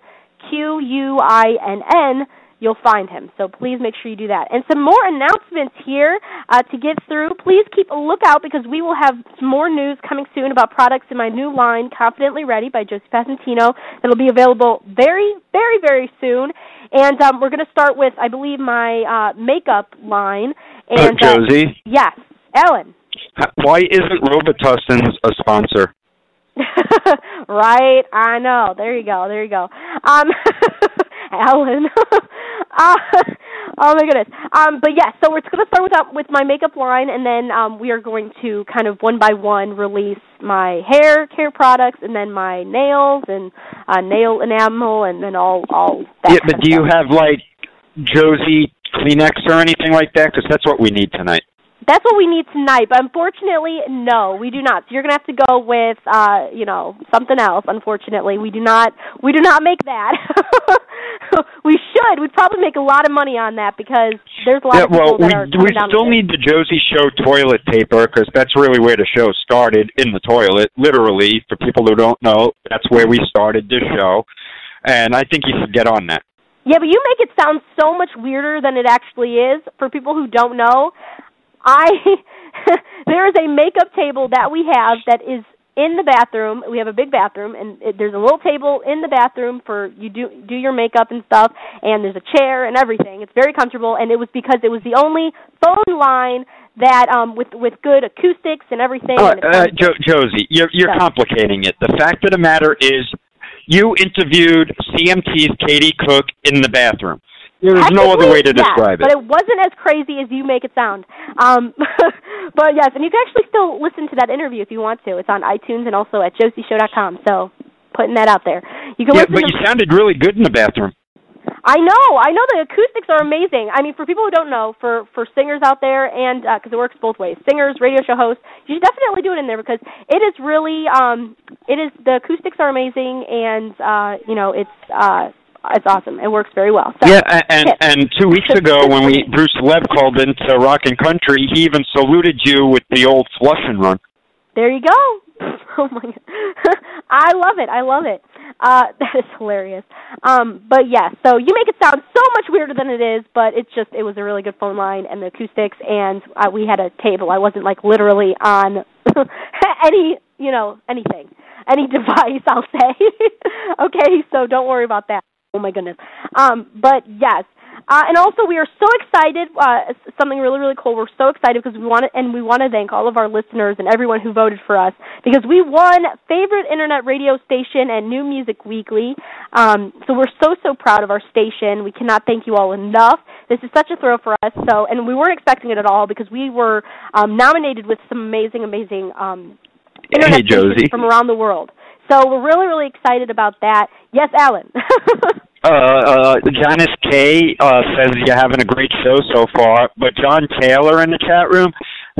Q U I N N, you'll find him. So please make sure you do that. And some more announcements here uh, to get through. Please keep a lookout because we will have some more news coming soon about products in my new line, Confidently Ready by Josie Passantino, that'll be available very, very, very soon. And um, we're going to start with, I believe, my uh, makeup line. And uh, uh, Josie, yes, Ellen. why isn't Robitussin a sponsor? [laughs] right, I know. There you go. There you go. Um, [laughs] Alan. [laughs] uh, [laughs] oh my goodness. Um, but yes, so we're going to start with uh, with my makeup line, and then um, we are going to kind of one by one release my hair care products, and then my nails and uh, nail enamel, and then all all that. yeah, but do you have like Josie Kleenex or anything like that? Because that's what we need tonight. That's what we need tonight, but unfortunately, no, we do not. So you're gonna have to go with, uh, you know, something else. Unfortunately, we do not. We do not make that. [laughs] we should. We'd probably make a lot of money on that because there's a lot Yeah, of people well, we that are we coming down still need the Josie Show toilet paper because that's really where the show started in the toilet. Literally, for people who don't know, that's where we started this show, and I think you should get on that. Yeah, but you make it sound so much weirder than it actually is. For people who don't know, I [laughs] there is a makeup table that we have that is in the bathroom. We have a big bathroom, and it, there's a little table in the bathroom for you do do your makeup and stuff. And there's a chair and everything. It's very comfortable, and it was because it was the only phone line that um with with good acoustics and everything. Uh, and uh, jo- Josie, you're you're So- complicating it. The fact of the matter is, you interviewed CMT's Katie Cook in the bathroom. There is no other way to describe yes, it. But it wasn't as crazy as you make it sound. Um, [laughs] but yes, and you can actually still listen to that interview if you want to. It's on iTunes and also at josieshow.com. So putting that out there. You can Yeah, listen but to you sounded really good in the bathroom. I know, I know the acoustics are amazing. I mean, for people who don't know, for for singers out there, and because it works both ways, singers, radio show hosts, you should definitely do it in there because it is really, um, it is the acoustics are amazing, and uh, you know, it's uh, it's awesome. It works very well. So, Yeah, and tips. and two weeks ago when we [laughs] Bruce Lev called into Rock and Country, he even saluted you with the old flush and run. There you go. [laughs] Oh my god. [laughs] I love it. I love it. Uh, that is hilarious. Um, but yeah, so you make it sound so much weirder than it is, but it's just it was a really good phone line and the acoustics, and uh, we had a table. I wasn't like literally on any you know anything, any device. I'll say. okay, so don't worry about that. Oh my goodness. Um, but yes, uh, and also, we are so excited. Uh, something really, really cool. We're so excited because we want to, and we want to thank all of our listeners and everyone who voted for us because we won favorite internet radio station and New Music Weekly. Um, so we're so, so proud of our station. We cannot thank you all enough. This is such a thrill for us. So, and we weren't expecting it at all because we were um, nominated with some amazing, amazing um, internet Hey, Josie. stations from around the world. So we're really, really excited about that. Yes, Alan. [laughs] Uh, uh, Janice K uh, says you're having a great show so far, but John Taylor in the chat room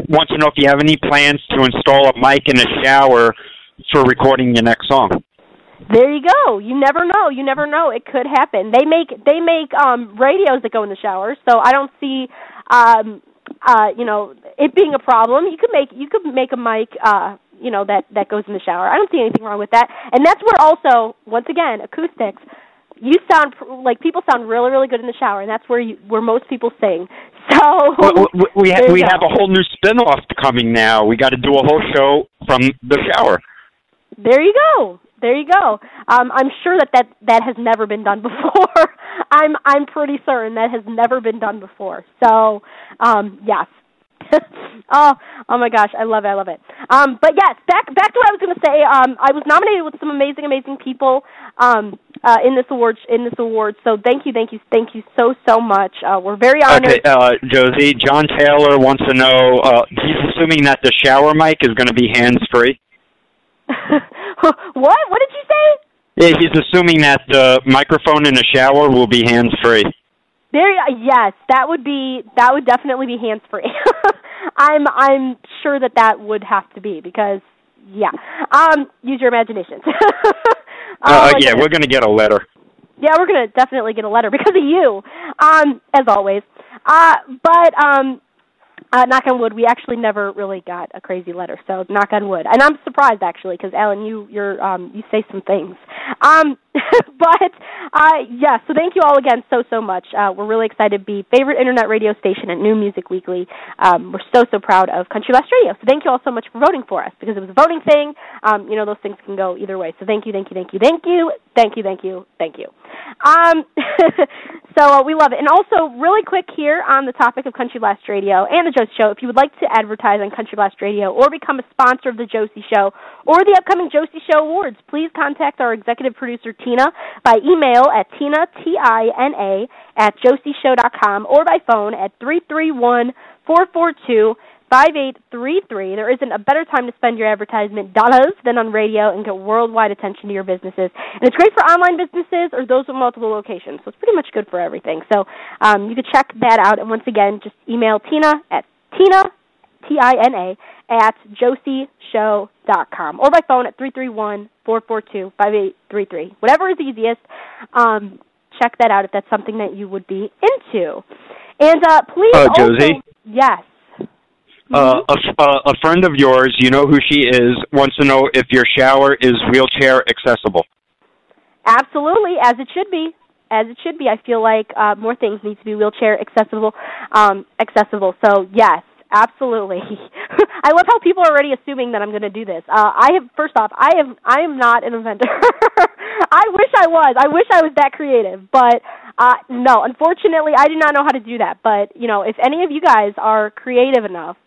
wants to know if you have any plans to install a mic in the shower for recording your next song. There you go. You never know. You never know. It could happen. They make they make um radios that go in the shower, so I don't see um uh you know it being a problem. You could make you could make a mic uh you know that that goes in the shower. I don't see anything wrong with that. And that's where also once again acoustics you sound like people sound really really good in the shower and that's where you where most people sing. [laughs] So We, we, we, ha- we have a whole new spin-off coming now. We got to do a whole show from the shower. There you go. There you go. Um, I'm sure that, that that has never been done [laughs] before. I'm I'm pretty certain that has never been done before. So, um, yes. [laughs] oh, oh my gosh, I love it, I love it. Um, but yes, back back to what I was going to say. Um, I was nominated with some amazing, amazing people um, uh, in this award in this award. So thank you, thank you, thank you so so much. Uh, we're very honored. Okay, uh, Josie, John Taylor wants to know, uh, he's assuming that the shower mic is going to be hands-free. [laughs] what? What did you say? Yeah, he's assuming that the microphone in the shower will be hands-free. There, yes, that would be that would definitely be hands free. [laughs] I'm I'm sure that that would have to be because yeah. Um, use your imaginations. [laughs] oh, Uh, yeah, goodness. we're going to get a letter. Yeah, we're gonna definitely get a letter because of you, um, as always. Uh, but um, uh, knock on wood, we actually never really got a crazy letter. So knock on wood, and I'm surprised actually because Alan, you you're um, you say some things. Um, [laughs] but uh, yeah, so thank you all again so so much. Uh, we're really excited to be favorite internet radio station at New Music Weekly. Um, we're so so proud of Country Blast Radio. So thank you all so much for voting for us because it was a voting thing. Um, you know those things can go either way. So thank you, thank you, thank you, thank you, thank you, thank you, thank you. Um, [laughs] so uh, we love it. And also, really quick here on the topic of Country Blast Radio and the Josie Show, if you would like to advertise on Country Blast Radio or become a sponsor of the Josie Show or the upcoming Josie Show Awards, please contact our executive producer Tina by email at tina t i n a at josieshow.com or by phone at three three one four four two. 5833. There isn't a better time to spend your advertisement dollars than on radio and get worldwide attention to your businesses. And it's great for online businesses or those with multiple locations. So it's pretty much good for everything. So um, you can check that out. And once again, just email Tina at Tina, T-I-N-A, at josieshow.com or by phone at 331-442-5833. Whatever is easiest. Um, check that out if that's something that you would be into. And uh, please Uh, also... Josie? Yes. Uh, a, f- uh, a friend of yours, you know who she is, wants to know if your shower is wheelchair accessible. Absolutely, as it should be. As it should be. I feel like uh, more things need to be wheelchair accessible. Um, accessible. So yes, absolutely. [laughs] I love how people are already assuming that I'm going to do this. Uh, I have first off, I am I am not an inventor. [laughs] I wish I was. I wish I was that creative, but uh, no. Unfortunately, I do not know how to do that. But you know, if any of you guys are creative enough,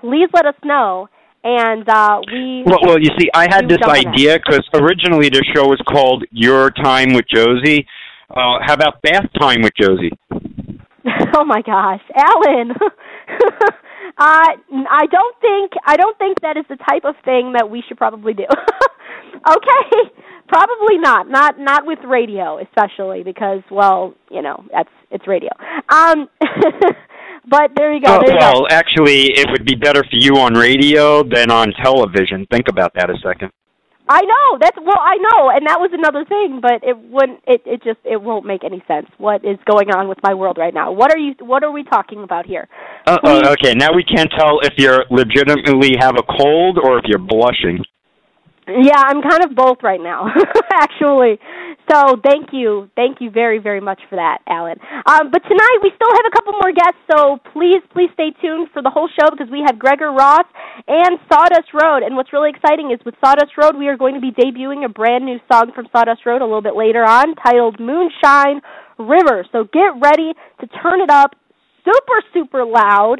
please let us know. And uh, we Well, well, you see, I had this jump on that. idea because originally the show was called Your Time with Josie. Uh, how about Bath Time with Josie? [laughs] oh my gosh, Alan. Uh, I don't think I don't think that is the type of thing that we should probably do. [laughs] okay, probably not. Not not with radio, especially because well, you know, that's it's radio. Um, [laughs] but there you go. There you well, go. actually, it would be better for you on radio than on television. Think about that a second. I know that's well, I know, and that was another thing, but it wouldn't. It it just it won't make any sense. What is going on with my world right now? What are you? What are we talking about here? Uh, uh, okay, now we can't tell if you're legitimately have a cold or if you're blushing. Yeah, I'm kind of both right now, [laughs] actually. So thank you, thank you very, very much for that, Alan. Um, but tonight we still have a couple more guests, so please, please stay tuned for the whole show because we have Gregor Ross and Sawdust Road. And what's really exciting is with Sawdust Road, we are going to be debuting a brand new song from Sawdust Road a little bit later on, titled Moonshine River. So get ready to turn it up, super, super loud.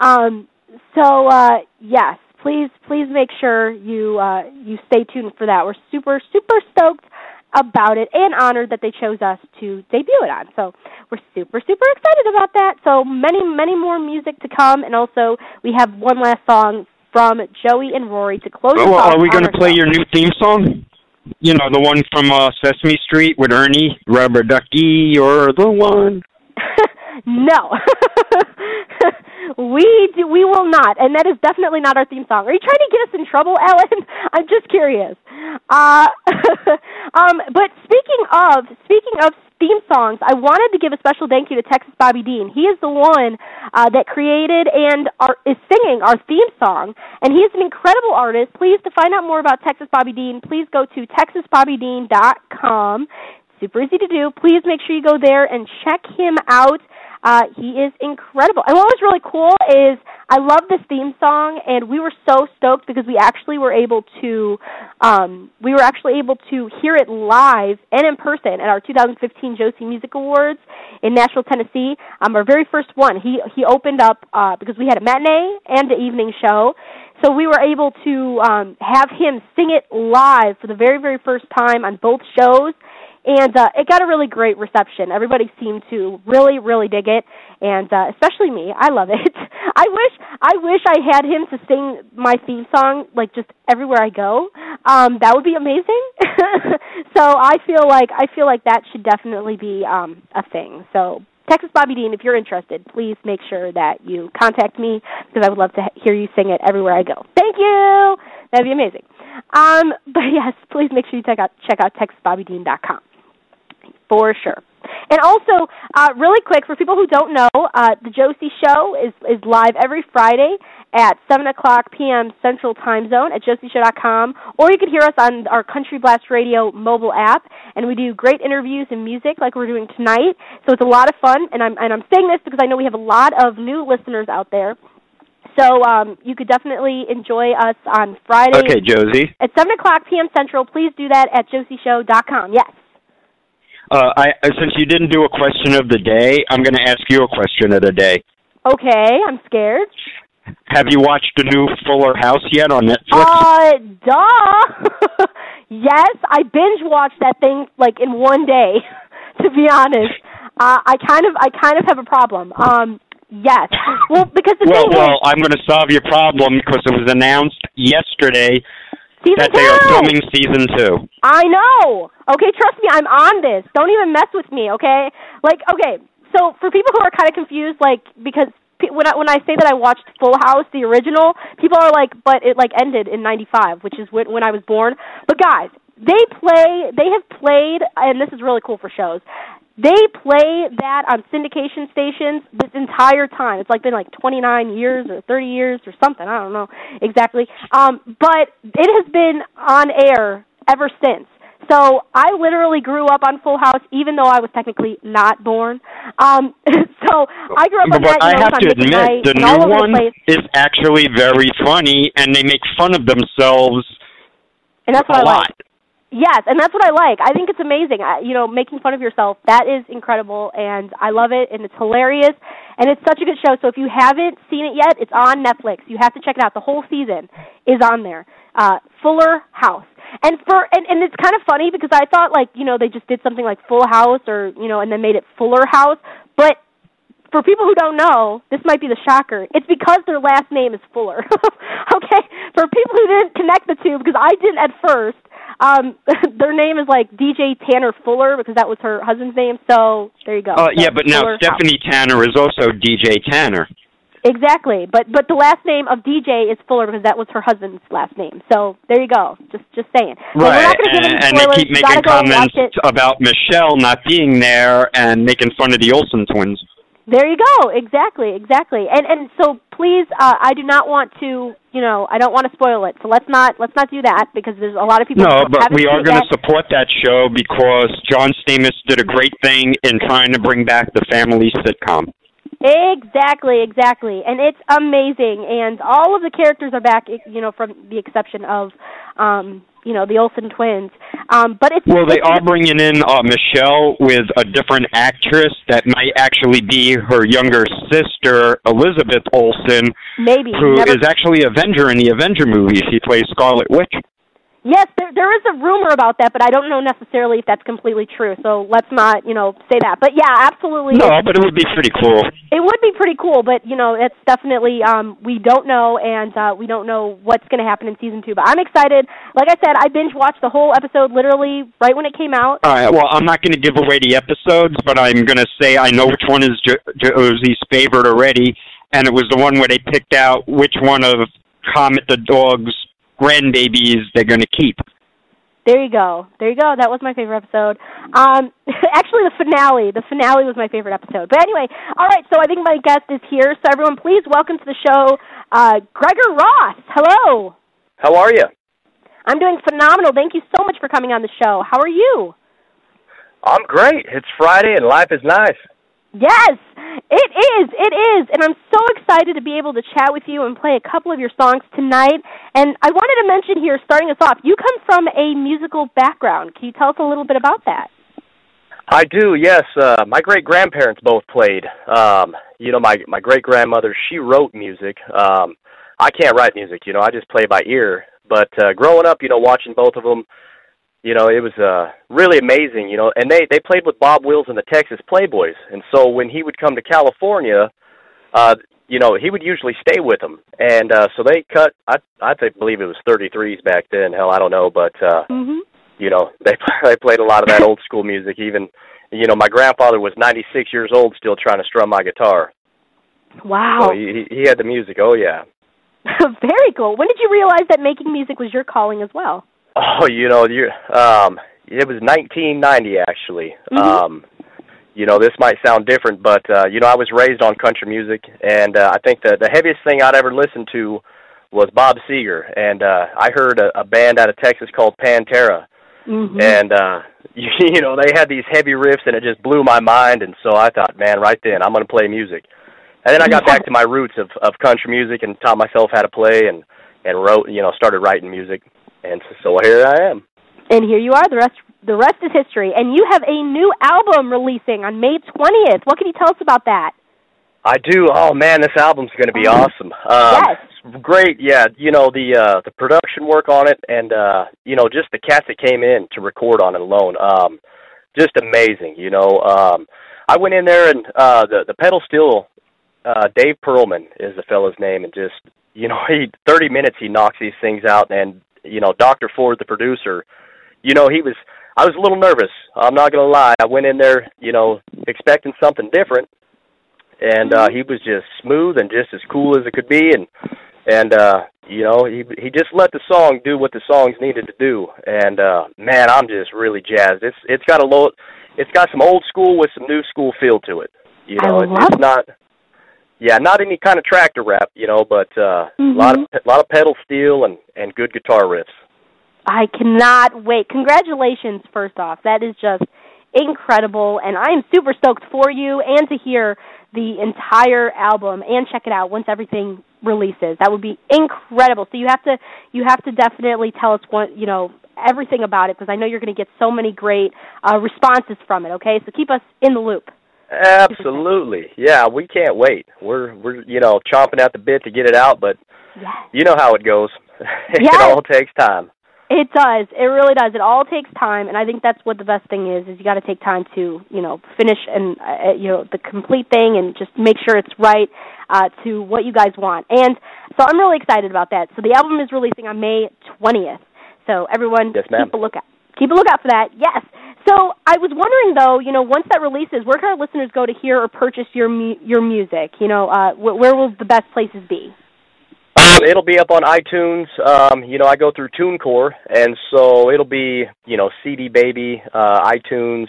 Um, so uh, yes, please please make sure you uh, you stay tuned for that. We're super super stoked about it and honored that they chose us to debut it on. So we're super super excited about that. So many many more music to come, and also we have one last song from Joey and Rory to close. Oh, are we going to play show. your new theme song? You know, the one from uh, Sesame Street with Ernie, Rubber Ducky, you're the one. [laughs] no. [laughs] we do, we will not, and that is definitely not our theme song. Are you trying to get us in trouble, [laughs] Ellen? I'm just curious. Uh, [laughs] um, but speaking of speaking of theme songs, I wanted to give a special thank you to Texas Bobby Dean. He is the one uh, that created and are, is singing our theme song, and he is an incredible artist. Please, to find out more about Texas Bobby Dean, please go to texasbobbydean.com. Super easy to do. Please make sure you go there and check him out. Uh, he is incredible. And what was really cool is I love this theme song, and we were so stoked because we actually were able to, um, we were actually able to hear it live and in person at our 2015 Josie Music Awards in Nashville, Tennessee. Um, our very first one. He he opened up uh, because we had a matinee and an evening show. So we were able to um, have him sing it live for the very, very first time on both shows and uh, it got a really great reception. Everybody seemed to really, really dig it, and uh, especially me. I love it. [laughs] I wish, I wish I had him to sing my theme song like just everywhere I go. Um, that would be amazing. [laughs] so I feel like I feel like that should definitely be um, a thing. So Texas Bobby Dean, if you're interested, please make sure that you contact me because I would love to hear you sing it everywhere I go. Thank you. That'd be amazing. Um, [laughs] but yes, please make sure you check out check out TexasBobbyDean.com for sure. And also, uh, really quick for people who don't know, uh, the Josie Show is is live every Friday at seven o'clock p.m. Central Time Zone at josieshow.com, or you can hear us on our Country Blast Radio mobile app. And we do great interviews and music like we're doing tonight. So it's a lot of fun. And I'm and I'm saying this because I know we have a lot of new listeners out there. So um, you could definitely enjoy us on Friday Okay, Josie. at seven o'clock p.m. Central. Please do that at josieshow.com. Yes. Uh, I uh, since you didn't do a question of the day, I'm going to ask you a question of the day. Okay, I'm scared. Have you watched the new Fuller House yet on Netflix? Uh, duh. [laughs] yes, I binge watched that thing like in one day. [laughs] To be honest, uh, I kind of, I kind of have a problem. Um, yes. Well, because the well, thing well, is, I'm going to solve your problem because it was announced yesterday season that two. they are filming season two. I know. Okay, trust me, I'm on this. Don't even mess with me, okay? Like, okay, so for people who are kind of confused, like, because when I when I say that I watched Full House, the original, people are like, but it like ended in '95, which is when, when I was born. But guys, they play, they have played, and this is really cool for shows. They play that on syndication stations this entire time. It's like been like 29 years or 30 years or something. I don't know exactly. Um, but it has been on air ever since. So I literally grew up on Full House, even though I was technically not born. Um, [laughs] so I grew up on But that. I know, have to admit, Night the new one the is actually very funny, and they make fun of themselves and that's a I lot. like. Yes, and that's what I like. I think it's amazing. I, you know, making fun of yourself that is incredible, and I love it, and it's hilarious, and it's such a good show. So if you haven't seen it yet, it's on Netflix. You have to check it out. The whole season is on there. Uh, Fuller House, and for and, and it's kind of funny because I thought like you know they just did something like Full House or you know and then made it Fuller House, but for people who don't know, this might be the shocker. It's because their last name is Fuller. [laughs] okay? For people who didn't connect the two, because I didn't at first, um, [laughs] their name is like DJ Tanner Fuller because that was her husband's name. So there you go. Uh, So yeah, but now Fuller House. Stephanie Tanner is also DJ Tanner. Exactly, but but the last name of DJ is Fuller because that was her husband's last name. So there you go. Just just saying. So we're Right, not give and, any and they keep making comments about Michelle not being there and making fun of the Olsen twins. There you go. Exactly, exactly. And and so please, uh, I do not want to, you know, I don't want to spoil it. So let's not let's not do that because there's a lot of people. No, but we are going to support that show because John Stamos did a great thing in trying to bring back the family sitcom. Exactly, exactly, and it's amazing. And all of the characters are back, you know, from the exception of, um, you know, the Olsen twins. Um, but it's Well, they it's- are bringing in uh, Michelle with a different actress that might actually be her younger sister, Elizabeth Olsen, maybe who never is actually Avenger in the Avenger movies. She plays Scarlet Witch. Yes, there there is a rumor about that, but I don't know necessarily if that's completely true. So let's not, you know, say that. But yeah, absolutely. No, but it would be pretty cool. It would be pretty cool, but you know, it's definitely um we don't know and uh we don't know what's going to happen in season 2, but I'm excited. Like I said, I binge watched the whole episode literally right when it came out. All right. Well, I'm not going to give away the episodes, but I'm going to say I know which one is jo- Josie's favorite already, and it was the one where they picked out which one of Comet the dog's grandbabies they're going to keep. There you go. There you go. That was my favorite episode. Um [laughs] actually the finale. The finale was my favorite episode. But anyway, all right, so I think my guest is here. So everyone please welcome to the show uh Gregor Ross. Hello. How are you? I'm doing phenomenal. Thank you so much for coming on the show. How are you? I'm great. It's Friday and life is nice. Yes, it is. It is. And I'm so excited to be able to chat with you and play a couple of your songs tonight. And I wanted to mention here, starting us off, you come from a musical background. Can you tell us a little bit about that? I do, yes. Uh my great grandparents both played. Um, you know, my my great grandmother, she wrote music. Um I can't write music, you know, I just play by ear. But uh growing up, you know, watching both of them, you know, it was uh really amazing, you know, and they they played with Bob Wills and the Texas Playboys. And so when he would come to California, uh you know, he would usually stay with them. And uh so they cut I I think believe it was 33s back then, hell I don't know, but uh Mhm. you know [laughs] they they played a lot of that old school music even you know my grandfather was 96 years old still trying to strum my guitar Wow. so he he had the music oh yeah [laughs] Very cool. When did you realize that making music was your calling as well? Oh you know you um it was 1990 actually Mhm. um you know this might sound different but uh you know I was raised on country music and uh, I think the the heaviest thing I'd ever listened to was Bob Seger and uh I heard a, a band out of Texas called Pantera Mhm. and uh you, [laughs] you know they had these heavy riffs and it just blew my mind and so I thought man right then I'm going to play music and then I got back to my roots of of country music and taught myself how to play and and wrote you know started writing music and so, so here I am And here you are. The rest the rest is history. And you have a new album releasing on May 20th. What can you tell us about that? I do oh man this album's going to be awesome um Yes. great yeah you know the uh the production work on it and uh you know just the cast that came in to record on it alone um just amazing you know um I went in there and uh the the pedal steel uh Dave Perlman is the fella's name and just you know [laughs] he 30 minutes he knocks these things out and you know Dr. Ford the producer you know he was I was a little nervous. I'm not going to lie. I went in there you know expecting something different. And uh he was just smooth and just as cool as it could be. And and uh you know he he just let the song do what the songs needed to do. And uh man I'm just really jazzed. It's it's got a low it's got some old school with some new school feel to it. You know it's, it's not yeah not any kind of tractor rap you know but uh a Mm-hmm. lot of a lot of pedal steel and and good guitar riffs I cannot wait. Congratulations, first off. That is just incredible, and I am super stoked for you and to hear the entire album and check it out once everything releases. That would be incredible. So you have to you have to definitely tell us what you know everything about it because I know you're going to get so many great uh, responses from it. Okay, so keep us in the loop. Absolutely yeah we can't wait we're we're you know chomping at the bit to get it out but Yes. you know how it goes [laughs] it Yes. all takes time It does. It really does. It all takes time, and I think that's what the best thing is. Is you got to take time to, you know, finish and uh, you know the complete thing, and just make sure it's right uh, to what you guys want. And so I'm really excited about that. So the album is releasing on May 20th. So everyone, Yes, keep a lookout. Keep a lookout for that. Yes. So I was wondering though, you know, once that releases, where can our listeners go to hear or purchase your mu- your music? You know, uh, wh- where will the best places be? Um, it'll be up on iTunes. Um, you know, I go through TuneCore, and so it'll be you know CD Baby, uh, iTunes.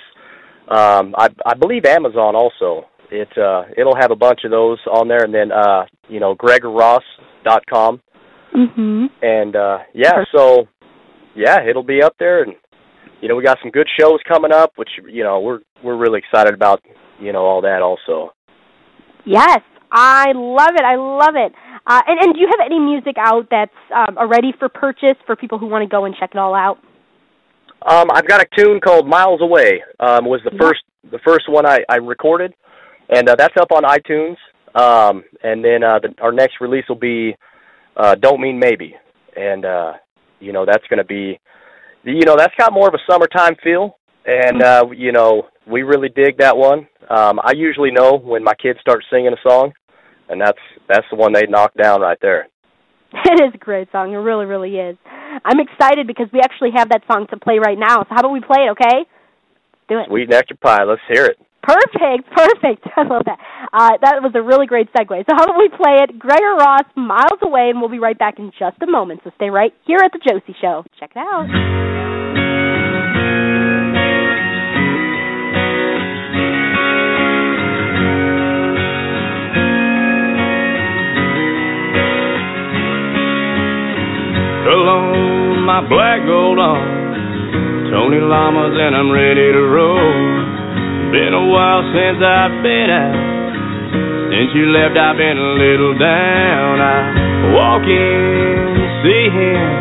Um, I I believe Amazon also. it uh, it'll have a bunch of those on there, and then uh, you know GregorRoss.com, Mm-hmm. and uh, yeah, so yeah, it'll be up there, and you know we got some good shows coming up, which you know we're we're really excited about. You know all that also. Yes, I love it. I love it. Uh, and and do you have any music out that's um, ready for purchase for people who want to go and check it all out? Um, I've got a tune called "Miles Away." Um, was the Yeah. first the first one I, I recorded, and uh, that's up on iTunes. Um, and then uh, the, our next release will be uh, "Don't Mean Maybe," and uh, you know that's going to be, you know, that's got more of a summertime feel, and uh, you know we really dig that one. Um, I usually know when my kids start singing a song, and that's that's the one they knock down right there. [laughs] It is a great song. It really, really is. I'm excited because we actually have that song to play right now. So how about we play it, okay? Do it. Sweet nectar pie. Let's hear it. Perfect, perfect. [laughs] I love that. Uh, that was a really great segue. So how about we play it? Gregor Ross, Miles Away, and we'll be right back in just a moment. So stay right here at the Josie Show. Check it out. Cologne, my black gold on. Tony Lamas and I'm ready to roll. Been a while since I've been out. Since you left, I've been a little down. I walk in, see him,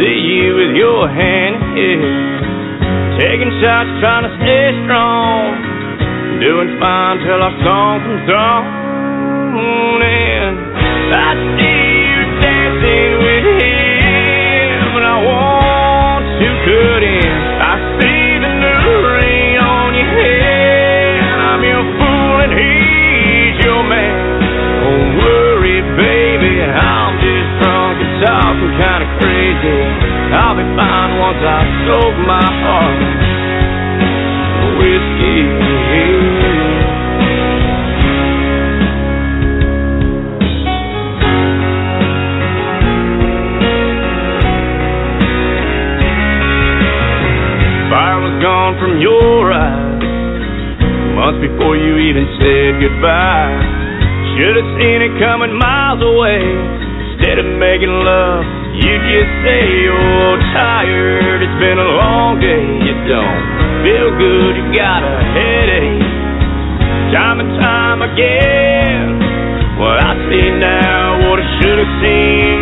see you with your hand held. Taking shots, trying to stay strong. Doing fine till our song comes on. And I see you dancing with him, and I want to cut in. Talking kind of crazy. I'll be fine once I've sold my heart. Whiskey. Fire was gone from your eyes months before you even said goodbye. Should have seen it coming miles away. Instead of making love, you just say you're tired. It's been a long day. You don't feel good. You got a headache. Time and time again. What I see now, what I should have seen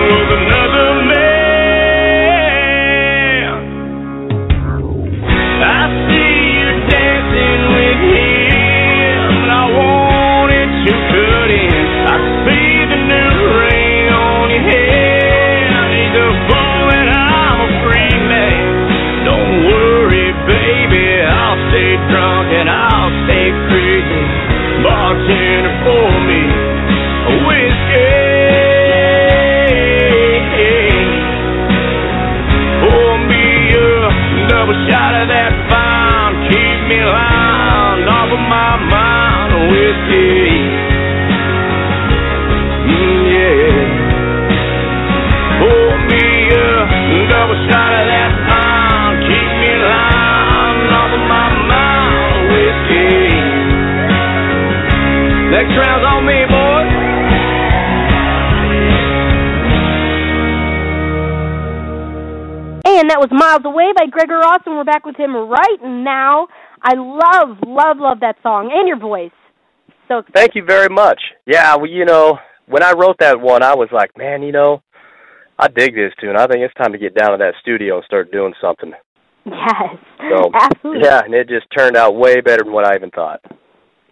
and I'll stay crazy. Bartender for me whiskey. Pour me a double shot of that fine. Keep me lying off of my mind. Whiskey. Was Miles Away by Gregor Ross, and we're back with him right now. I love, love, love that song and your voice. So Thank you very much. Yeah, well, you know, when I wrote that one, I was like, man, you know, I dig this tune. I think it's time to get down to that studio and start doing something. yes, So absolutely. yeah, and it just turned out way better than what I even thought.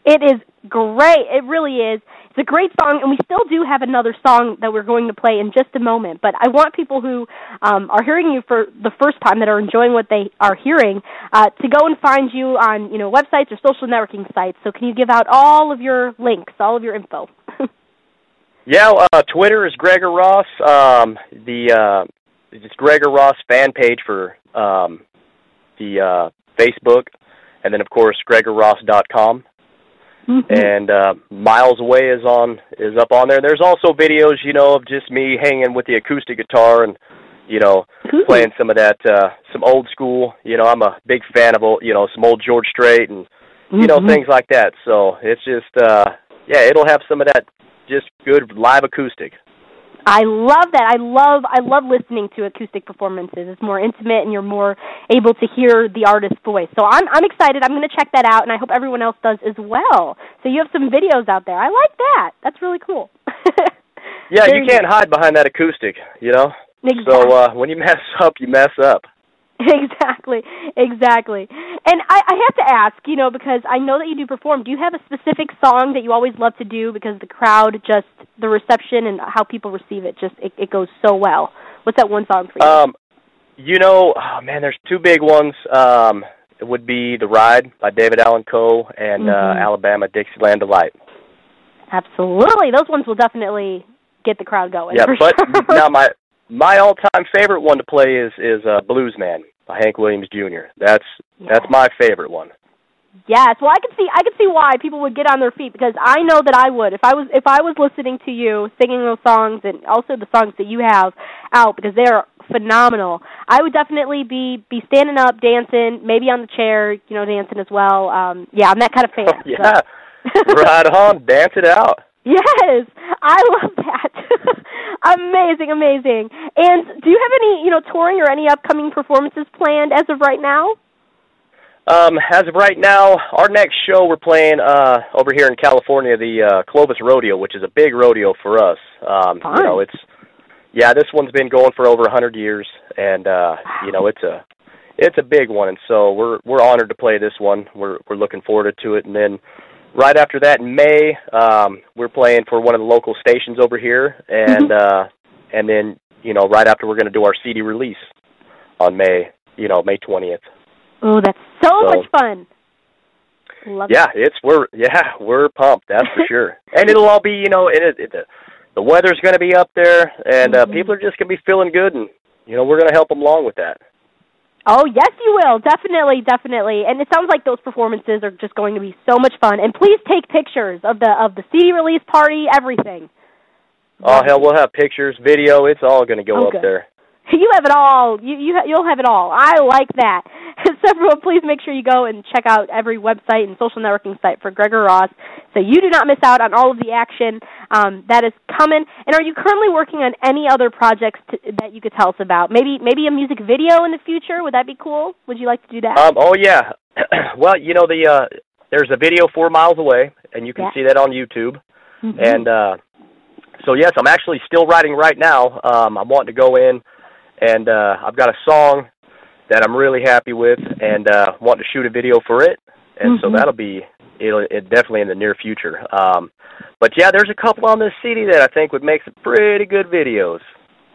It is great. It really is. It's a great song, and we still do have another song that we're going to play in just a moment. But I want people who um, are hearing you for the first time that are enjoying what they are hearing uh, to go and find you on you know websites or social networking sites. So can you give out all of your links, all of your info? [laughs] Yeah, uh, Twitter is Gregor Ross. Um, the uh, it's Gregor Ross fan page for um, the uh, Facebook, and then of course GregorRoss.com. Mm-hmm. And uh, Miles Away is on is up on there. There's also videos, you know, of just me hanging with the acoustic guitar and you know Ooh. playing some of that uh, some old school. You know, I'm a big fan of old, you know some old George Strait and you know Mhm. things like that. So it's just uh, yeah, it'll have some of that just good live acoustic. I love that. I love I love listening to acoustic performances. It's more intimate and you're more able to hear the artist's voice. So I'm I'm excited. I'm going to check that out and I hope everyone else does as well. So you have some videos out there. I like that. That's really cool. [laughs] Yeah, Very you can't hide behind that acoustic, you know. Exactly. So uh, when you mess up, you mess up. [laughs] exactly, exactly. And I, I have to ask, you know, because I know that you do perform. Do you have a specific song that you always love to do because the crowd just the reception and how people receive it just it, it goes so well? What's that one song for you? Um, you know, oh, man, there's two big ones. Um, it would be "The Ride" by David Allan Coe and Mhm. uh, "Alabama Dixieland Delight." Absolutely, those ones will definitely get the crowd going. yeah, but sure. now my my all-time favorite one to play is is uh, "Blues Man" by Hank Williams Jr. That's that's my favorite one. Yes, well, I can see I can see why people would get on their feet because I know that I would if I was if I was listening to you singing those songs and also the songs that you have out because they are phenomenal. I would definitely be be standing up, dancing, maybe on the chair, you know, dancing as well. Um, yeah, I'm that kind of fan. so. [laughs] yeah, right on, dance it out. [laughs] Yes, I love that. [laughs] amazing, amazing. And do you have any, you know, touring or any upcoming performances planned as of right now? Um, as of right now, our next show we're playing uh, over here in California, the uh, Clovis Rodeo, which is a big rodeo for us. Um, you know, it's yeah, this one's been going for over a hundred years, and uh, you know, it's a it's a big one, and so we're we're honored to play this one. We're we're looking forward to it, and then right after that in May, um, we're playing for one of the local stations over here, and uh, and then you know, right after we're going to do our CD release on May, you know, May twentieth. Oh, that's so, So- much fun. Love Yeah, it's we're yeah we're pumped. That's for [laughs] sure. And it'll all be you know it, it, the the weather's going to be up there, and uh, people are just going to be feeling good, and you know we're going to help them along with that. Oh yes, you will definitely, definitely. And it sounds like those performances are just going to be so much fun. And please take pictures of the of the CD release party, everything. Oh hell, we'll have pictures, video. It's all going to go Oh, up good. there. [laughs] You have it all. You you you'll have it all. I like that. [laughs] So everyone, please make sure you go and check out every website and social networking site for Gregor Ross, so you do not miss out on all of the action um, that is coming. And are you currently working on any other projects to, that you could tell us about? Maybe maybe a music video in the future. Would that be cool? Would you like to do that? Um, oh yeah. [clears throat] well, you know the uh, there's a video for miles away, and you can Yeah. see that on YouTube. Mhm. And uh, so yes, I'm actually still writing right now. Um, I'm wanting to go in, and uh, I've got a song that I'm really happy with, and uh, want to shoot a video for it. And so Mhm. that'll be it'll it definitely in the near future. Um, but yeah, there's a couple on this CD that I think would make some pretty good videos.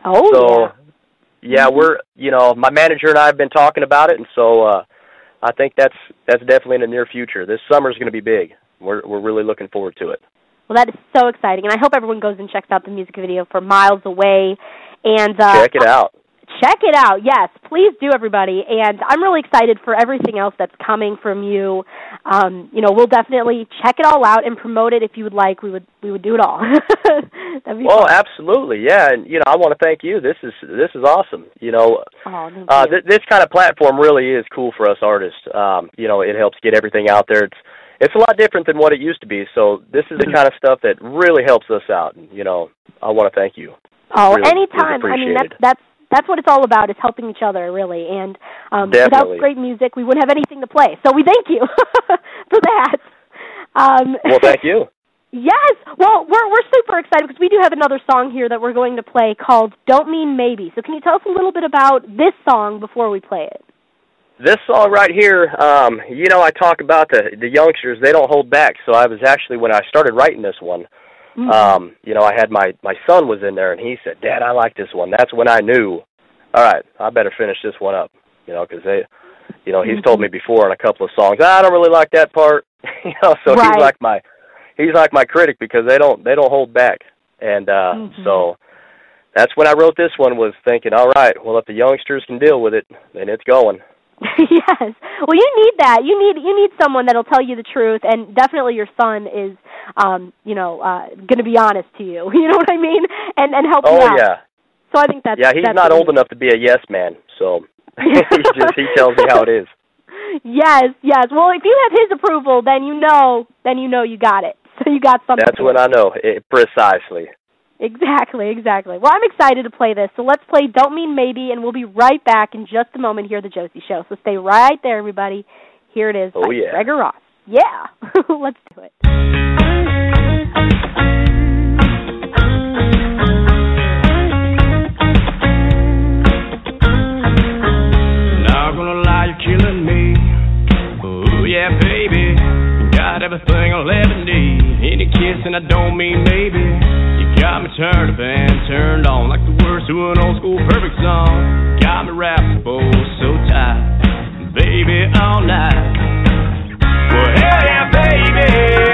oh so yeah. yeah, we're you know my manager and I have been talking about it, and so uh, I think that's that's definitely in the near future. This summer's going to be big. We're we're really looking forward to it. Well, that is so exciting, and I hope everyone goes and checks out the music video for Miles Away. And uh, Check it out. Check it out. Yes, please do, everybody. And I'm really excited for everything else that's coming from you. Um, you know, we'll definitely check it all out and promote it if you would like. We would we would do it all. [laughs] That'd be Well, fun. absolutely, yeah, and you know I want to thank you. This is this is awesome. You know, Oh, uh, th- this kind of platform really is cool for us artists. Um, you know, it helps get everything out there. It's it's a lot different than what it used to be. So this is the kind of stuff that really helps us out. And you know, I want to thank you. Oh, really anytime. I mean, that's that's that's what it's all about is helping each other, really. And um, without great music, we wouldn't have anything to play. So we thank you [laughs] for that. Um, Well, thank you. [laughs] Yes. Well, we're we're super excited because we do have another song here that we're going to play called "Don't Mean Maybe." So, can you tell us a little bit about this song before we play it? This song right here, um, you know, I talk about the the youngsters. They don't hold back. So I was actually when I started writing this one, Mhm. um, you know, I had my my son was in there, and he said, "Dad, I like this one." That's when I knew, all right, I better finish this one up. You know, because they, you know, he's told me before on a couple of songs, "Ah, I don't really like that part. [laughs] you know, so Right. he's like my he's like my critic because they don't they don't hold back, and uh Mhm. so that's when I wrote this one. Was thinking, all right, well, if the youngsters can deal with it, then it's going. [laughs] yes. Well, you need that. You need you need someone that'll tell you the truth, and definitely your son is, um, you know, uh, going to be honest to you. [laughs] You know what I mean? And and help you Oh out. yeah, So I think that's yeah. He's that's not old enough to be a yes man, so [laughs] he just he tells me how it is. Yes, yes. Well, if you have his approval, then you know, then you know you got it. So you got something. That's when. I know it, precisely. Exactly, exactly. Well, I'm excited to play this. So let's play Don't Mean Maybe, and we'll be right back in just a moment here at the Josie Show. So stay right there, everybody. Here it is Oh, by yeah. Gregor Ross. Yeah. [laughs] let's do it. Not gonna lie, you're killing me. Oh yeah, baby. Got everything I'll ever need. Any kiss and I don't mean maybe. Got me turned up and turned on like the words to an old school perfect song. Got me wrapped oh so tight, baby, all night. Well, hell yeah, baby.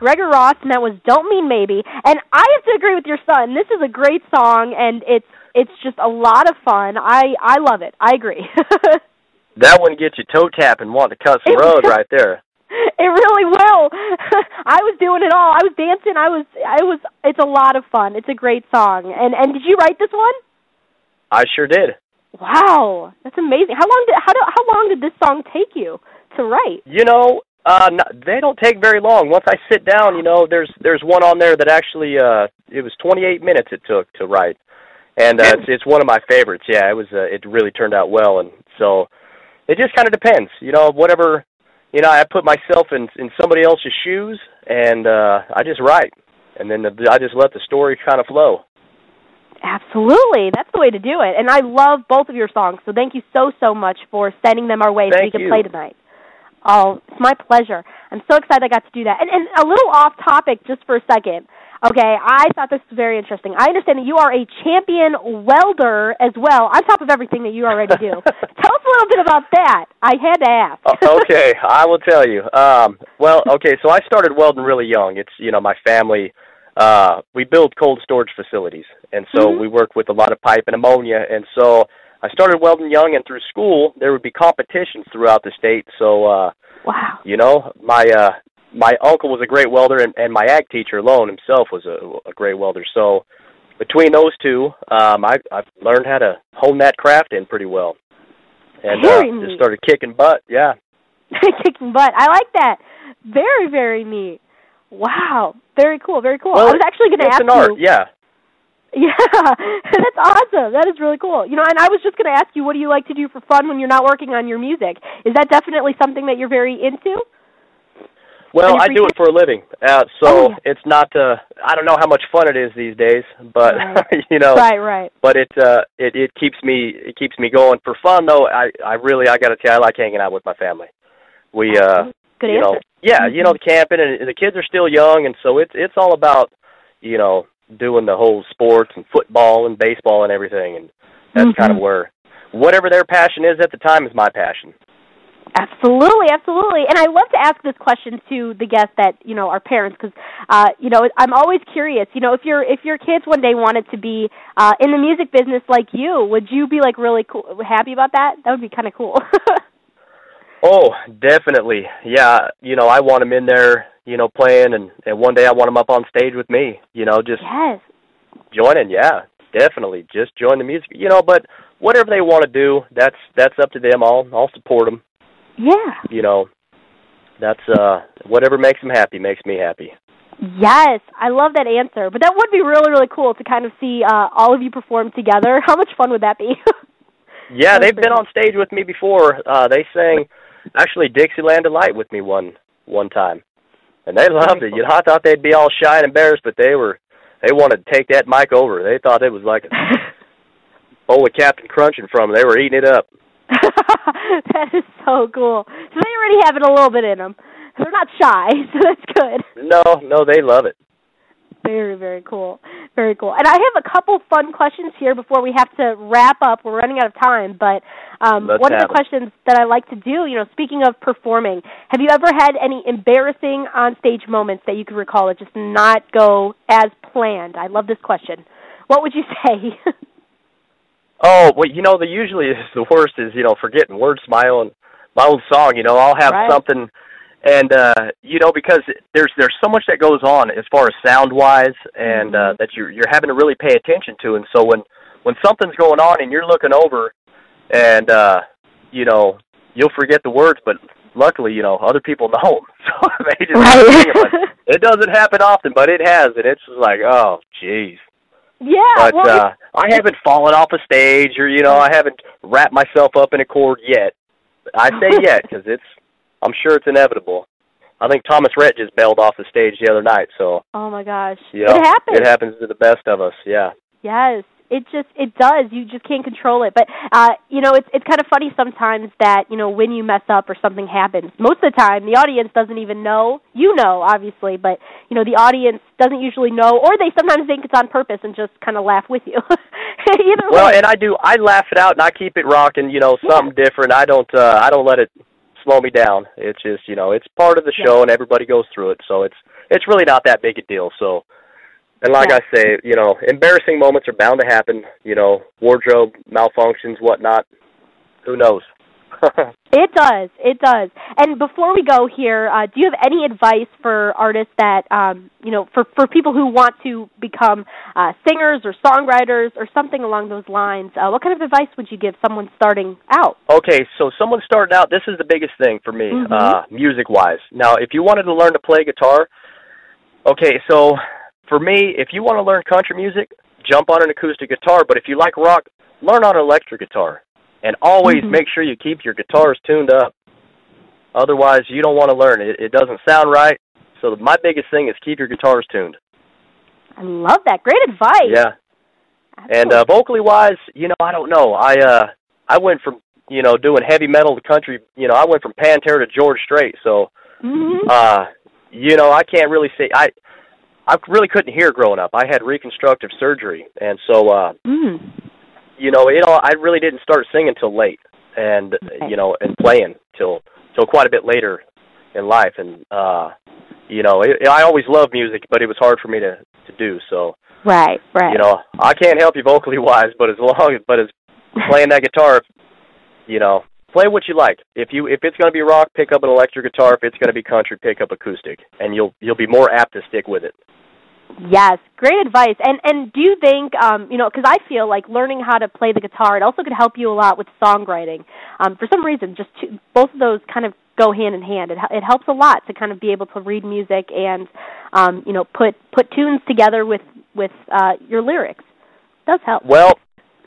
Gregor Ross, and that was "Don't Mean Maybe." And I have to agree with your son. This is a great song, and it's it's just a lot of fun. I I love it. I agree. [laughs] That one gets you toe tapping, wanting to cut some road right there. [laughs] it really will. [laughs] I was doing it all. I was dancing. I was. I was. It's a lot of fun. It's a great song. And and did you write this one? I sure did. Wow, that's amazing. How long did how do, how long did this song take you to write? You know, uh n- they don't take very long. Once I sit down, you know, there's there's one on there that actually uh it was 28 minutes it took to write. And uh, it's it's one of my favorites. Yeah, it was uh, it really turned out well and so it just kind of depends. You know, whatever you know, I put myself in in somebody else's shoes and uh I just write. And then the, I just let the story kind of flow. Absolutely, that's the way to do it. And I love both of your songs. So thank you so so much for sending them our way so we Thank can you. play tonight. Oh, it's my pleasure. I'm so excited I got to do that. And, and a little off topic, just for a second. Okay, I thought this was very interesting. I understand that you are a champion welder as well, on top of everything that you already do. [laughs] Tell us a little bit about that. I had to ask. Okay, I will tell you. Um, well, okay, so I started welding really young. It's you know my family. Uh, we build cold storage facilities, and so Mhm. we work with a lot of pipe and ammonia. And so I started welding young, and through school there would be competitions throughout the state. So uh, wow. you know my uh, my uncle was a great welder, and, and my ag teacher alone himself was a, a great welder. So between those two, um, I I've learned how to hone that craft in pretty well, and uh, just started kicking butt. Yeah. [laughs] Kicking butt. I like that. Very, very neat. Wow. Very cool. Very cool. Well, I was actually going to ask an art, you. yeah. [laughs] Yeah, that's awesome. That is really cool. You know, and I was just going to ask you, what do you like to do for fun when you're not working on your music? Is that definitely something that you're very into? Well, I do it for a living, uh, so Oh, yeah. it's not. Uh, I don't know how much fun it is these days, but Right. [laughs] you know, Right, right. but it uh, it it keeps me it keeps me going for fun though. I I really I got to tell you, I like hanging out with my family. We uh, Good you answer. Mm-hmm. yeah, you know, the camping and the kids are still young, and so it's it's all about you know doing the whole sports and football and baseball and everything, and that's kind of where whatever their passion is at the time is my passion. Absolutely, absolutely. And I love to ask this question to the guests that you know are parents because uh, you know I'm always curious. You know, if your if your kids one day wanted to be uh, in the music business like you, would you be like really cool, happy about that? That would be kind of cool. [laughs] Oh, definitely. Yeah, you know, I want them in there, you know, playing, and and one day I want them up on stage with me. You know, just yes. joining. Yeah, definitely. Just join the music. You know, but whatever they want to do, that's that's up to them. I'll I'll support them. Yeah. You know, that's uh whatever makes them happy makes me happy. Yes, I love that answer. But that would be really, really cool to kind of see uh, all of you perform together. How much fun would that be? [laughs] Yeah, they've been on stage with me before. Uh they sang actually Dixie Dixieland Delight with me one one time. And they loved it. You know, I thought they'd be all shy and embarrassed, but they were they wanted to take that mic over. They thought it was like [laughs] a bowl of Captain Crunching from 'em. They were eating it up. [laughs] that is so cool. So they already have it a little bit in them. They're not shy, [laughs] so that's good. No, no, they love it. Very, very cool. Very cool. And I have a couple fun questions here before we have to wrap up. We're running out of time, but um, Let's one of the 'em. questions that I like to do, you know, speaking of performing, have you ever had any embarrassing on-stage moments that you can recall that just not go as planned? I love this question. What would you [laughs] say? Oh, well, you know, the usually is [laughs] the worst is you know forgetting words my own my own song. You know, I'll have Right. something, and uh, you know because there's there's so much that goes on as far as sound wise, and uh, that you're you're having to really pay attention to. And so when when something's going on and you're looking over, and uh, you know you'll forget the words, but luckily you know other people [laughs] know, so [laughs] they just Right. it. [laughs] It doesn't happen often, but it has, and it's just like oh jeez. yeah. But well, uh I haven't fallen off a stage or you know I haven't wrapped myself up in a cord yet. I say yet because it's I'm sure it's inevitable. I think Thomas Rhett just bailed off the stage the other night, so oh my gosh. know it happens. it happens to the best of us. Yeah. Yes, it just it does. You just can't control it. But uh, you know, it's it's kind of funny sometimes that you know when you mess up or something happens. Most of the time, the audience doesn't even know. You know, obviously, but you know the audience doesn't usually know, or they sometimes think it's on purpose and just kind of laugh with you. [laughs] Either Well, way. and I do. I laugh it out and I keep it rocking. You know, something different. I don't. uh I don't let it slow me down. It's just you know it's part of the Yeah. show and everybody goes through it, so it's it's really not that big a deal. So. And like Yeah. I say, you know, embarrassing moments are bound to happen. You know, wardrobe malfunctions, whatnot. Who knows? [laughs] It does. It does. And before we go here, uh, do you have any advice for artists that um, you know, for for people who want to become uh, singers or songwriters or something along those lines? Uh, what kind of advice would you give someone starting out? Okay, so someone starting out, this is the biggest thing for me, Mhm. uh, music wise. Now, if you wanted to learn to play guitar, okay, so for me, if you want to learn country music, jump on an acoustic guitar. But if you like rock, learn on an electric guitar. And always Mhm. make sure you keep your guitars tuned up. Otherwise, you don't want to learn. It, it doesn't sound right. So my biggest thing is keep your guitars tuned. I love that. Great advice. Yeah. And uh, vocally wise, you know, I don't know. I uh I went from you know, doing heavy metal to country. You know, I went from Pantera to George Strait, so Mhm. uh, you know, I can't really say I. I really couldn't hear growing up. I had reconstructive surgery, and so uh, Mm. You know, it all. I really didn't start singing till late, and you know, and playing till till quite a bit later in life. And uh, you know, it, I always loved music, but it was hard for me to to do. So Right, right. you know, I can't help you vocally wise, but as long as but as playing that guitar, you know, play what you like. If you if it's going to be rock, pick up an electric guitar. If it's going to be country, pick up acoustic, and you'll you'll be more apt to stick with it. Yes, great advice. And and do you think, um, you know, because I feel like learning how to play the guitar, it also could help you a lot with songwriting. Um, for some reason, just two, both of those kind of go hand in hand. It it helps a lot to kind of be able to read music and, um, you know, put put tunes together with with uh, your lyrics. It does help. Well,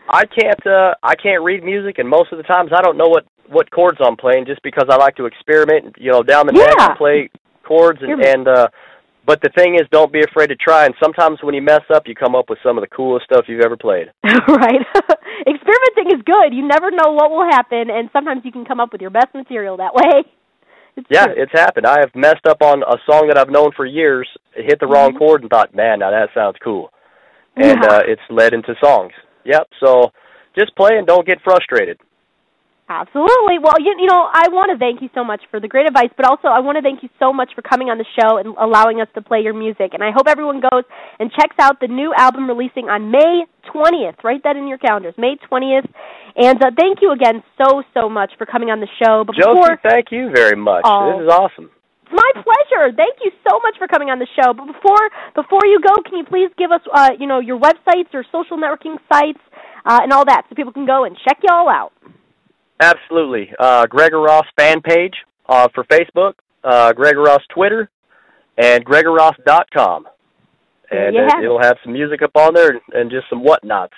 I can't uh I can't read music, and most of the times I don't know what what chords I'm playing, just because I like to experiment, you know, down the neck Yeah. and play chords, and and uh. But the thing is, don't be afraid to try. And sometimes when you mess up, you come up with some of the coolest stuff you've ever played. [laughs] right. [laughs] Experimenting is good. You never know what will happen, and sometimes you can come up with your best material that way. [laughs] It's Yeah, true. it's happened. I have messed up on a song that I've known for years, hit the wrong chord, and thought, "Man, now that sounds cool," and Yeah. uh, it's led into songs. Yep. So just play and don't get frustrated. Absolutely. Well, you, you know, I want to thank you so much for the great advice, but also I want to thank you so much for coming on the show and allowing us to play your music. And I hope everyone goes and checks out the new album releasing on May 20th. Write that in your calendars, May 20th. And uh, thank you again so, so much for coming on the show. But before, Josie, thank you very much. Oh. This is awesome. It's my pleasure. Thank you so much for coming on the show. But before before you go, can you please give us uh, you know your websites or social networking sites uh, and all that so people can go and check you all out. Absolutely. Uh, Gregor Ross fan page uh, for Facebook, uh, Gregor Ross Twitter, and GregorRoss.com. And uh, it. it'll have some music up on there and, and just some whatnots.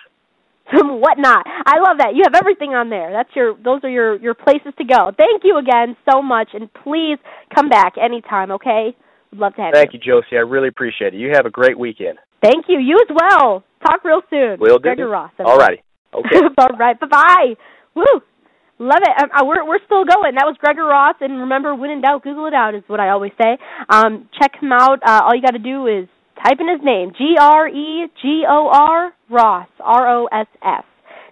[laughs] Some whatnot. I love that. You have everything on there. That's your those are your your places to go. Thank you again so much and please come back anytime, okay? We'd love to have you. Thank you, Josie. I really appreciate it. You have a great weekend. Thank you. You as well. Talk real soon. Will do. Gregor Ross. All righty. Okay. [laughs] All right. Bye bye. Woo. Love it. Um, uh, we're we're still going. That was Gregor Ross, and remember, when in doubt, Google it out is what I always say. Um, check him out. Uh, all you got to do is type in his name: G R E G O R Ross, R O S S.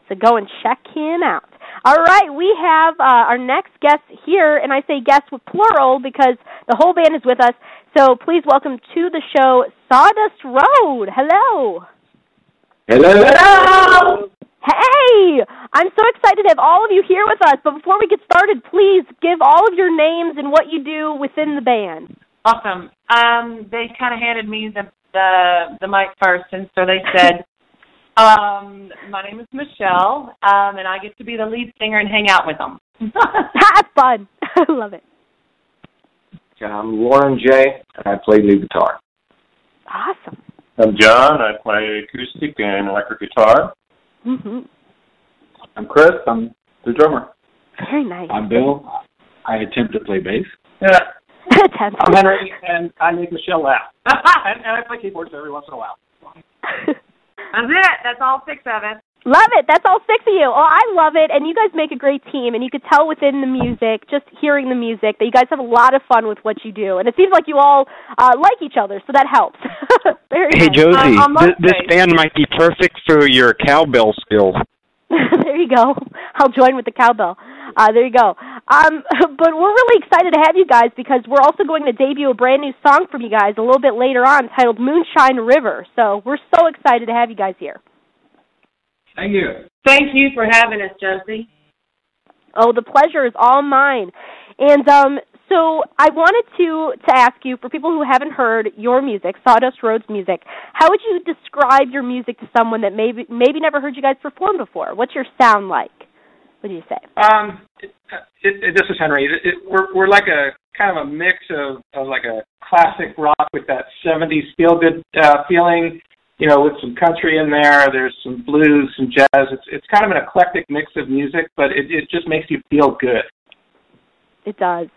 So go and check him out. All right, we have uh, our next guest here, and I say guest with plural because the whole band is with us. So please welcome to the show Sawdust Road. Hello. Hello. Hey! I'm so excited to have all of you here with us. But before we get started, please give all of your names and what you do within the band. Awesome. Um, they kind of handed me the, the the mic first, and so they said, [laughs] um, "My name is Michelle, um, and I get to be the lead singer and hang out with them." [laughs] Have fun. [laughs] I love it. I'm Lauren J. and I play lead guitar. Awesome. I'm John. I play acoustic and electric guitar. Hmm I'm Chris. I'm the drummer. Very nice. I'm Bill. I attempt to play bass. Yeah. [laughs] attempt. I'm Henry, and I make Michelle laugh. [laughs] and, and I play keyboards every once in a while. [laughs] That's it. That's all six of us. Love it. That's all six of you. Oh, I love it. And you guys make a great team. And you could tell within the music, just hearing the music, that you guys have a lot of fun with what you do. And it seems like you all uh, like each other, so that helps. [laughs] Very Hey nice. Josie, Um, th- this band might be perfect for your cowbell skills. [laughs] there you go. I'll join with the cowbell. Uh, there you go. Um, [laughs] but we're really excited to have you guys because we're also going to debut a brand new song from you guys a little bit later on titled Moonshine River. So we're so excited to have you guys here. Thank you. Thank you for having us, Josie. Oh, the pleasure is all mine. And um, so I wanted to to ask you, for people who haven't heard your music, Sawdust Roads music, how would you describe your music to someone that maybe maybe never heard you guys perform before? What's your sound like? What do you say? Um, it, it, it, this is Henry. It, it, we're we're like a kind of a mix of, of like a classic rock with that '70s feel good uh, feeling. You know, with some country in there. There's some blues, some jazz. It's it's kind of an eclectic mix of music, but it it just makes you feel good. It does.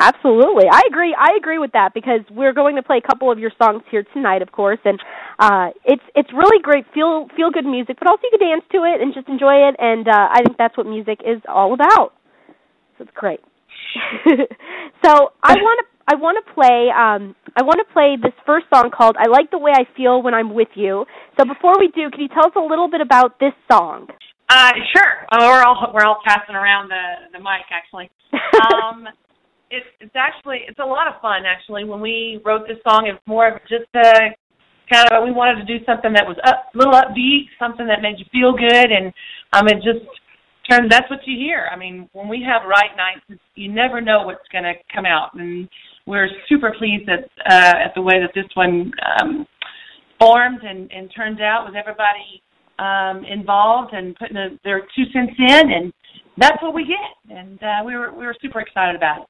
Absolutely. I agree. I agree with that because we're going to play a couple of your songs here tonight, of course, and uh it's it's really great feel feel good music, but also you can dance to it and just enjoy it and uh I think that's what music is all about. So it's great. [laughs] so I want to I want to play um I want to play this first song called I like the way I feel when I'm with you. So before we do, can you tell us a little bit about this song? Uh, sure. Uh, we're all we're all passing around the the mic actually. [laughs] Um, it's it's actually it's a lot of fun actually. When we wrote this song, it was more of just a kind of we wanted to do something that was up, a little upbeat, something that made you feel good, and um, it just turns that's what you hear. I mean, when we have write nights, you never know what's going to come out, and we're super pleased at uh, at the way that this one um, formed and, and turned out with everybody um, involved and putting a, their two cents in, and that's what we get. And uh, we were we were super excited about it.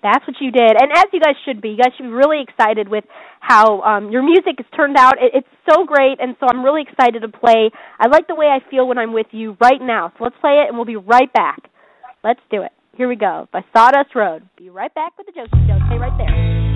That's what you did, and as you guys should be. You guys should be really excited with how um, your music has turned out. It, it's so great, and so I'm really excited to play. I like the way I feel when I'm with you right now. So let's play it, and we'll be right back. Let's do it. Here we go by Sawdust Road. Be right back with the Josie Show. Stay right there.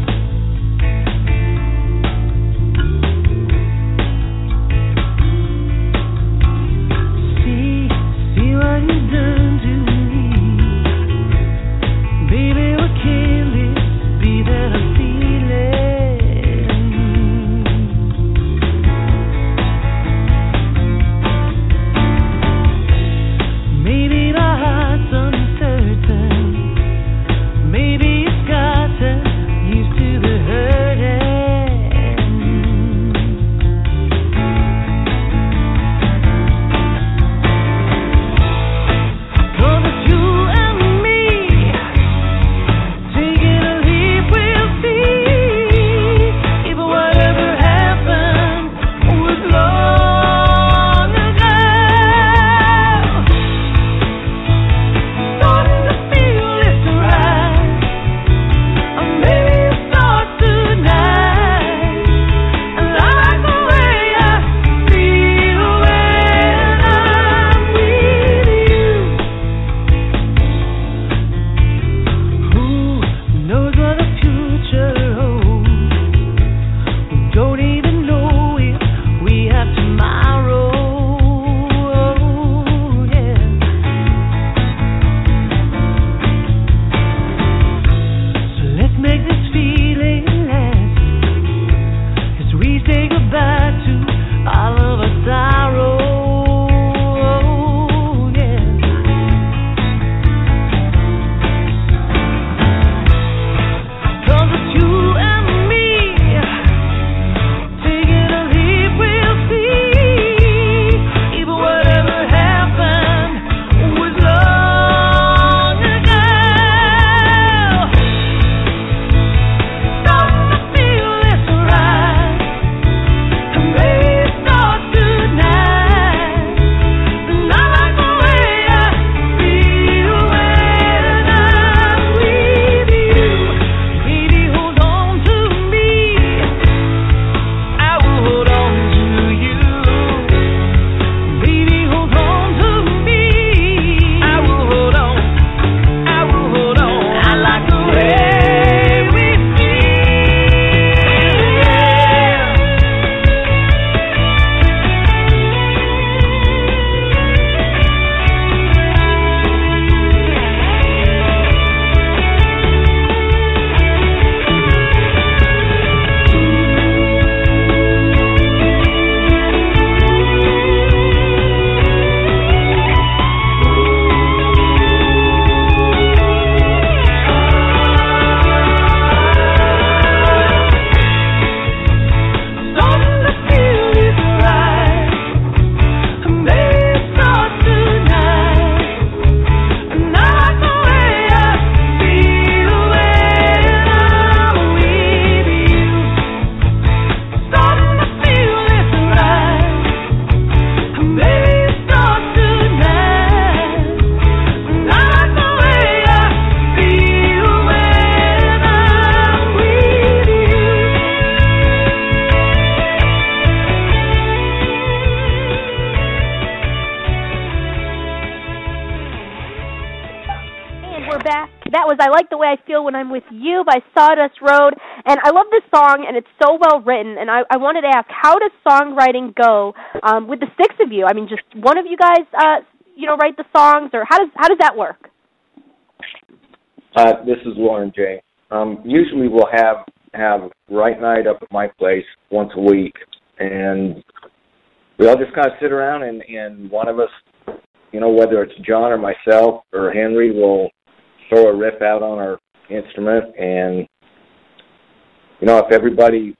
By Sawdust Road. And I love this song, and it's so well written. And I, I wanted to ask, how does songwriting go um, with the six of you? I mean, just one of you guys, uh, you know, write the songs, or how does how does that work? Uh, this is Lauren J. Um, usually we'll have have write night up at my place once a week, and we all just kind of sit around and and one of us, you know, whether it's John or myself or Henry, will throw a riff out on our instrument, and you know, if everybody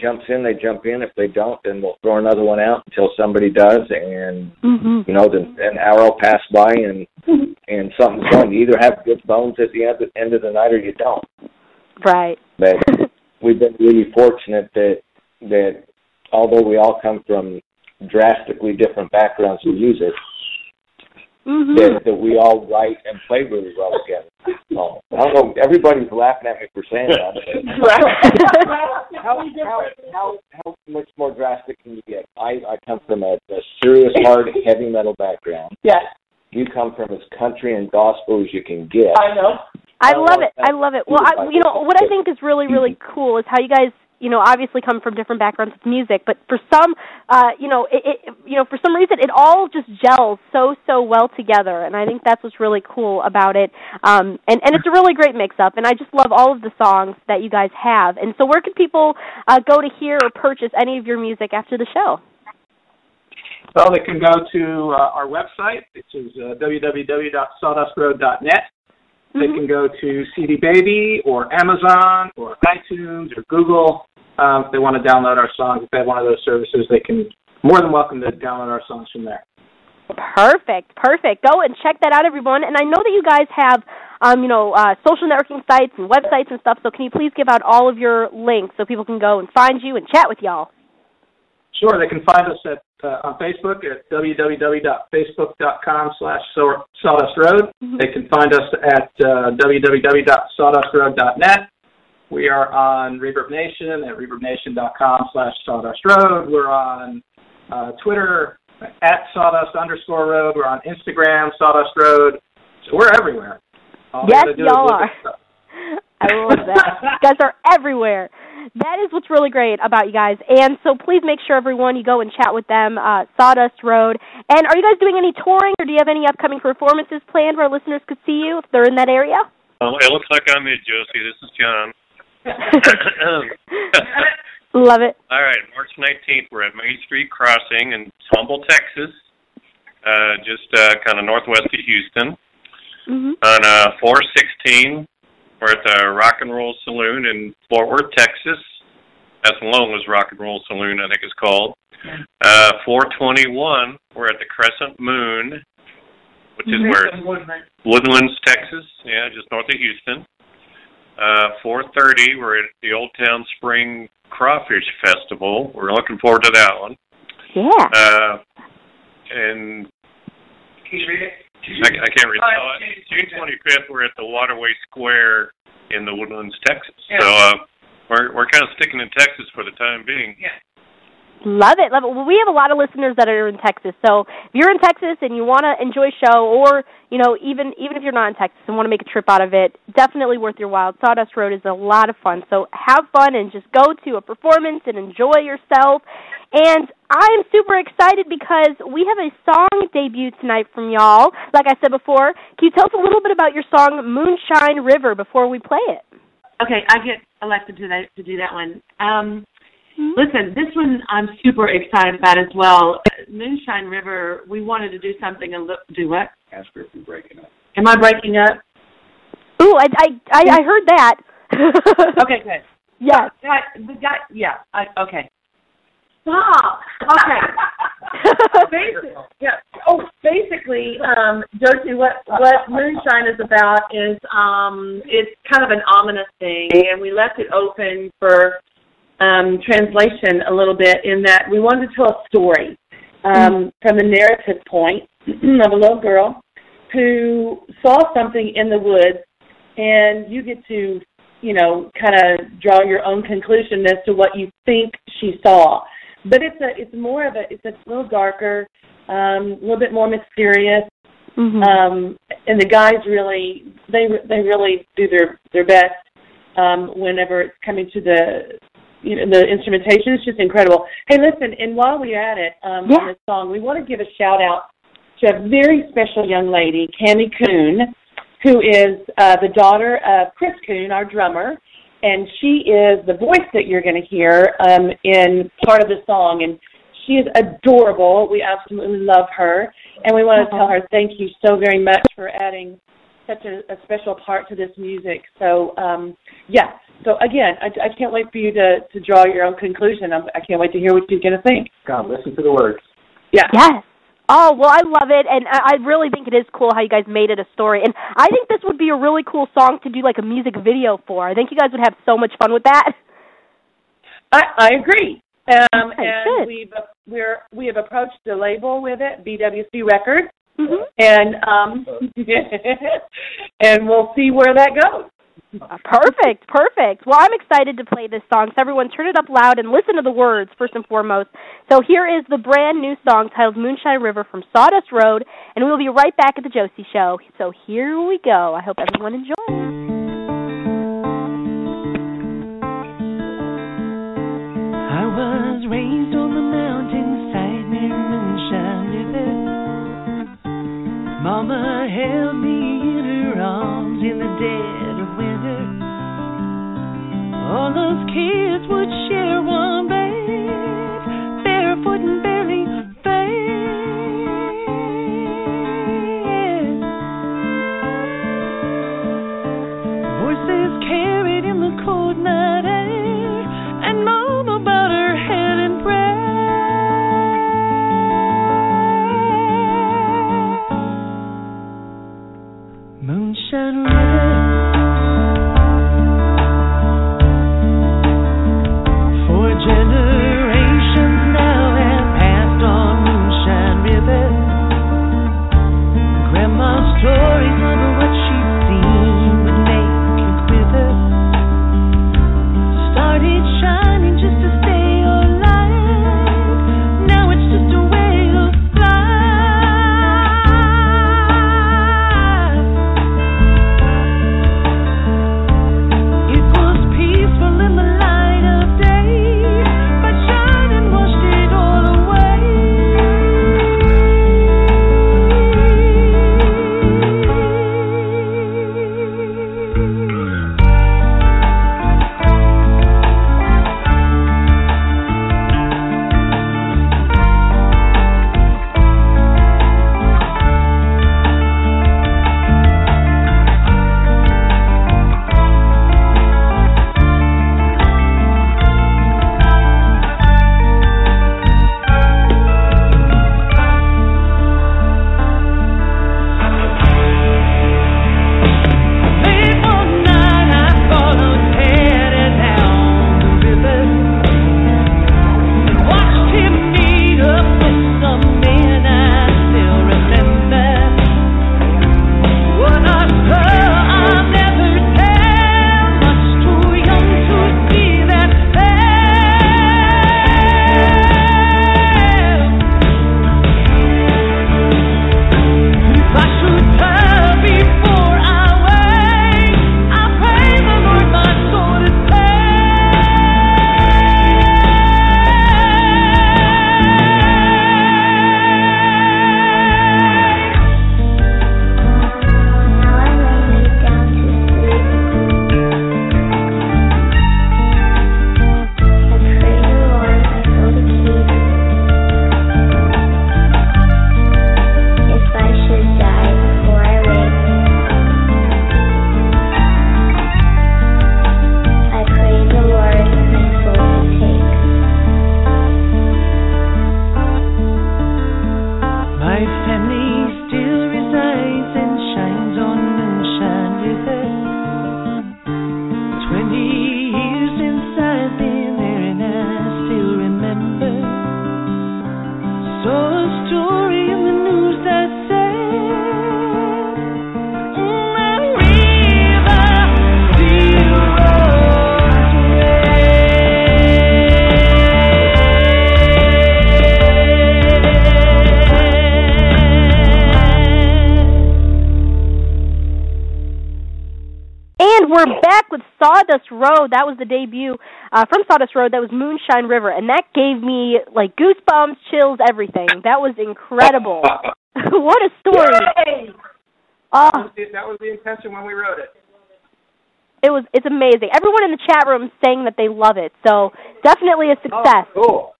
jumps in, they jump in. If they don't, then we'll throw another one out until somebody does, and Mm-hmm. you know, then an hour will pass by and and something's going. You either have good bones at the end, end of the night or you don't. Right. But [laughs] we've been really fortunate that that although we all come from drastically different backgrounds in music, Mm-hmm. that, that we all write and play really well together. So, [laughs] I don't know. Everybody's laughing at me for saying that. [laughs] but how, how, how, how much more drastic can you get? I, I come from a, a serious, hard, heavy metal background. Yes. You come from as country and gospel as you can get. I know. I love it. I love it. Well, I, you know what I think is really really cool is how you guys you know obviously come from different backgrounds with music, but for some uh you know it, it you know for some reason it all just gels so so well together, and I think that's what's really cool about it. Um and and it's a really great mix up, and I just love all of the songs that you guys have. And so where can people uh go to hear or purchase any of your music after the show? Well, they can go to uh, our website, which is uh, www.sawdustroad.net. They can go to CD Baby or Amazon or iTunes or Google. Um, if they want to download our songs, if they have one of those services, they can more than welcome to download our songs from there. Perfect, perfect. Go and check that out, everyone. And I know that you guys have, um, you know, uh, social networking sites and websites and stuff. So can you please give out all of your links so people can go and find you and chat with y'all? Sure, they can find us at uh, on Facebook at www.facebook.com slash Sawdust Road. They can find us at uh, www.sawdustroad.net. We are on Reverb Nation at reverbnation.com slash Sawdust Road. We're on uh, Twitter at Sawdust underscore Road. We're on Instagram, Sawdust Road. So we're everywhere. All yes, gotta do is y'all are. [laughs] I love that. you guys are everywhere. That is what's really great about you guys. And so please make sure everyone you go and chat with them, uh, Sawdust Road. And are you guys doing any touring or do you have any upcoming performances planned where listeners could see you if they're in that area? Um, it looks like I'm in, Josie. This is John. [laughs] Love it. All right, March 19th, we're at Main Street Crossing in Tomball, Texas, uh, just uh, kind of northwest of Houston. Mm-hmm. On uh, 416, we're at the Rock and Roll Saloon in Fort Worth, Texas. That's Long's Rock and Roll Saloon, I think it's called. Uh, 421, we're at the Crescent Moon, which is where Woodlands, Texas. Yeah, just north of Houston. Uh, 4:30, we're at the Old Town Spring Crawfish Festival. We're looking forward to that one. Yeah. Uh, and I, I can't read. Oh, June 25th, we're at the Waterway Square in the Woodlands, Texas. So uh, we're we're kind of sticking in Texas for the time being. Yeah. Love it, love it. Well, we have a lot of listeners that are in Texas. So if you're in Texas and you want to enjoy a show, or you know, even even if you're not in Texas and want to make a trip out of it, definitely worth your while. Sawdust Road is a lot of fun. So have fun and just go to a performance and enjoy yourself. And I'm super excited because we have a song debut tonight from y'all. Like I said before, can you tell us a little bit about your song "Moonshine River" before we play it? Okay, I get elected to that to do that one. Um, Listen, this one I'm super excited about as well. Moonshine River, we wanted to do something a little. Do what? Ask her if you're breaking up. Am I breaking up? Ooh, I I I, I heard that. [laughs] okay, good. Yes. Guy, the guy, yeah. I, okay. Stop. Okay. [laughs] Yeah. Oh, basically, um, Josie, what what moonshine is about is um, it's kind of an ominous thing, and we left it open for um, translation a little bit in that we wanted to tell a story um, from the narrative point [clears throat] of a little girl who saw something in the woods, and you get to, you know, kind of draw your own conclusion as to what you think she saw. But it's a, it's more of a, it's a little darker, um, a little bit more mysterious. Um, and the guys really they they really do their their best um, whenever it's coming to the you know the instrumentation. It's just incredible. Hey, listen, and while we're at it um, on this song, we want to give a shout out to a very special young lady, Cami Coon, who is uh, the daughter of Chris Coon, our drummer, and she is the voice that you're going to hear um, in part of the song. And she is adorable. We absolutely love her, and we want to tell her thank you so very much for adding such a, a special part to this music. So, um, yeah. So again, I, I can't wait for you to to draw your own conclusion. I'm, I can't wait to hear what you're going to think. God, listen to the words. Yeah. Yes. Oh well, I love it, and I I really think it is cool how you guys made it a story. And I think this would be a really cool song to do like a music video for. I think you guys would have so much fun with that. I, I agree. Um, Okay, and good. we've we're we have approached the label with it, BWC Records, Mhm. and um, [laughs] and we'll see where that goes. Uh, perfect, perfect. Well, I'm excited to play this song. So everyone, turn it up loud and listen to the words first and foremost. So here is the brand new song titled "Moonshine River" from Sawdust Road, and we will be right back at the Josie Show. So here we go. I hope everyone enjoys. I was raised on the mountainside near Moonshine River. Mama held me in her arms in the dead. All us kids would share one bed, barefoot and barely fed. That was the debut uh, from Sawdust Road. That was Moonshine River, and that gave me like goosebumps, chills, everything. That was incredible. [laughs] what a story! Oh, That was the- that was the intention when we wrote it. it was it's amazing. Everyone in the chat room is saying that they love it, so definitely a success. Cool.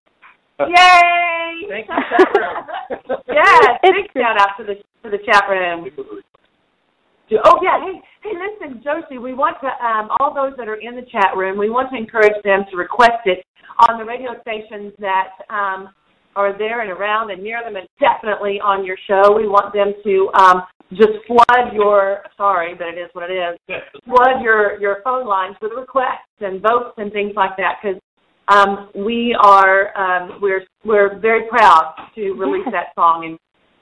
Yay! Thank you, chat room. [laughs] yeah, big shout out to the to the chat room. Oh yeah, hey, hey, listen, Josie, we want to um, all those that are in the chat room, we want to encourage them to request it on the radio stations that um, are there and around and near them, and definitely on your show. We want them to um, just flood your sorry, but it is what it is. flood your your phone lines with requests and votes and things like that because um, we are um, we're we're very proud to release [laughs] that song and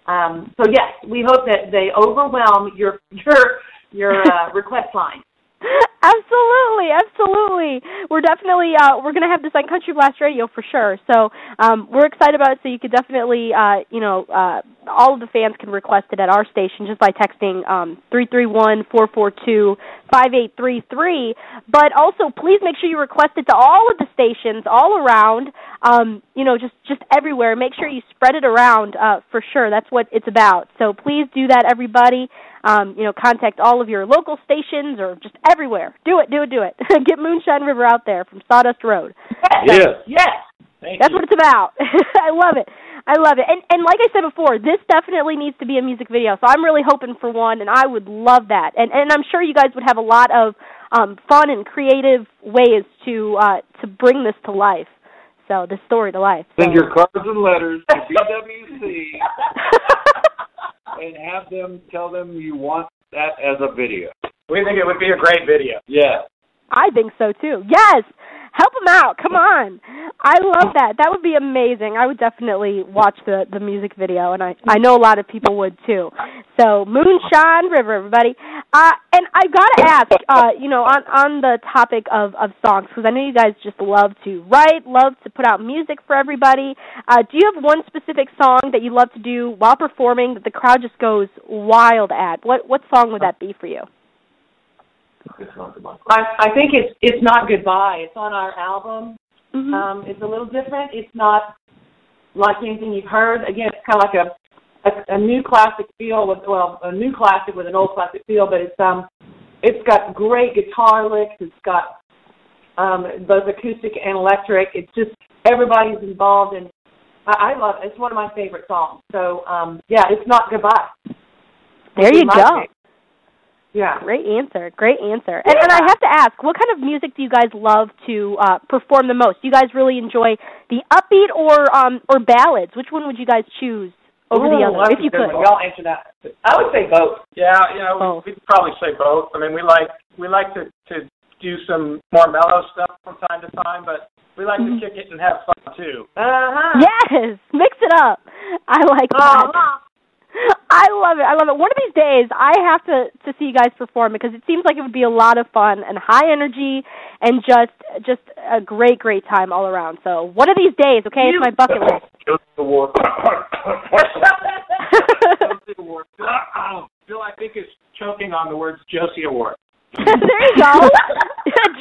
um, so yes, we hope that they overwhelm your [laughs] your your uh, request line. [laughs] absolutely, absolutely. We're definitely uh we're gonna have this on Country Blast Radio for sure. So um we're excited about it so you could definitely uh you know, uh all of the fans can request it at our station just by texting um three three one four four two five eight three three. But also please make sure you request it to all of the stations all around. Um, you know, just just everywhere. Make sure you spread it around, uh, for sure. That's what it's about. So please do that everybody. Um, you know, contact all of your local stations or just everywhere. Do it, do it, do it. [laughs] Get Moonshine River out there from Sawdust Road. Yes. Yes. That's what it's about. [laughs] I love it. I love it. And and like I said before, this definitely needs to be a music video. So I'm really hoping for one and I would love that. And and I'm sure you guys would have a lot of um fun and creative ways to uh to bring this to life. So this story to life. Send your cards and letters to [laughs] BWC and have them tell them you want that as a video. We think it would be a great video. Yeah. I think so too. Yes. Help them out. Come on. I love that. That would be amazing. I would definitely watch the the music video and I I know a lot of people would too. So Moonshine River everybody. Uh and I got to ask uh you know on on the topic of of songs because I know you guys just love to write, love to put out music for everybody. Uh do you have one specific song that you love to do while performing that the crowd just goes wild at? What what song would that be for you? I I think it's it's not goodbye. It's on our album. Um, it's a little different. It's not like anything you've heard. Again, it's kind of like a, a a new classic feel with well a new classic with an old classic feel, but it's um it's got great guitar licks. It's got um both acoustic and electric. It's just everybody's involved and I, I love it. It's one of my favorite songs. So um yeah, it's not goodbye. There Would be you go. pick. Yeah. Great answer. Great answer. And, and I have to ask, what kind of music do you guys love to uh, perform the most? Do you guys really enjoy the upbeat or um or ballads? Which one would you guys choose over the other, that's if you could? one. Y'all answer that. I would say both. Yeah, you know, we, we'd probably say both. I mean, we like we like to to do some more mellow stuff from time to time, but we like Mm-hmm. to kick it and have fun too. Uh-huh. Yes, mix it up. I like that. I love it. I love it. One of these days, I have to to see you guys perform because it seems like it would be a lot of fun and high energy and just just a great great time all around. So one of these days, okay, it's my bucket list. Award. Josie Award. Bill, I think is choking on the words Josie Award. [laughs] there you go. [laughs]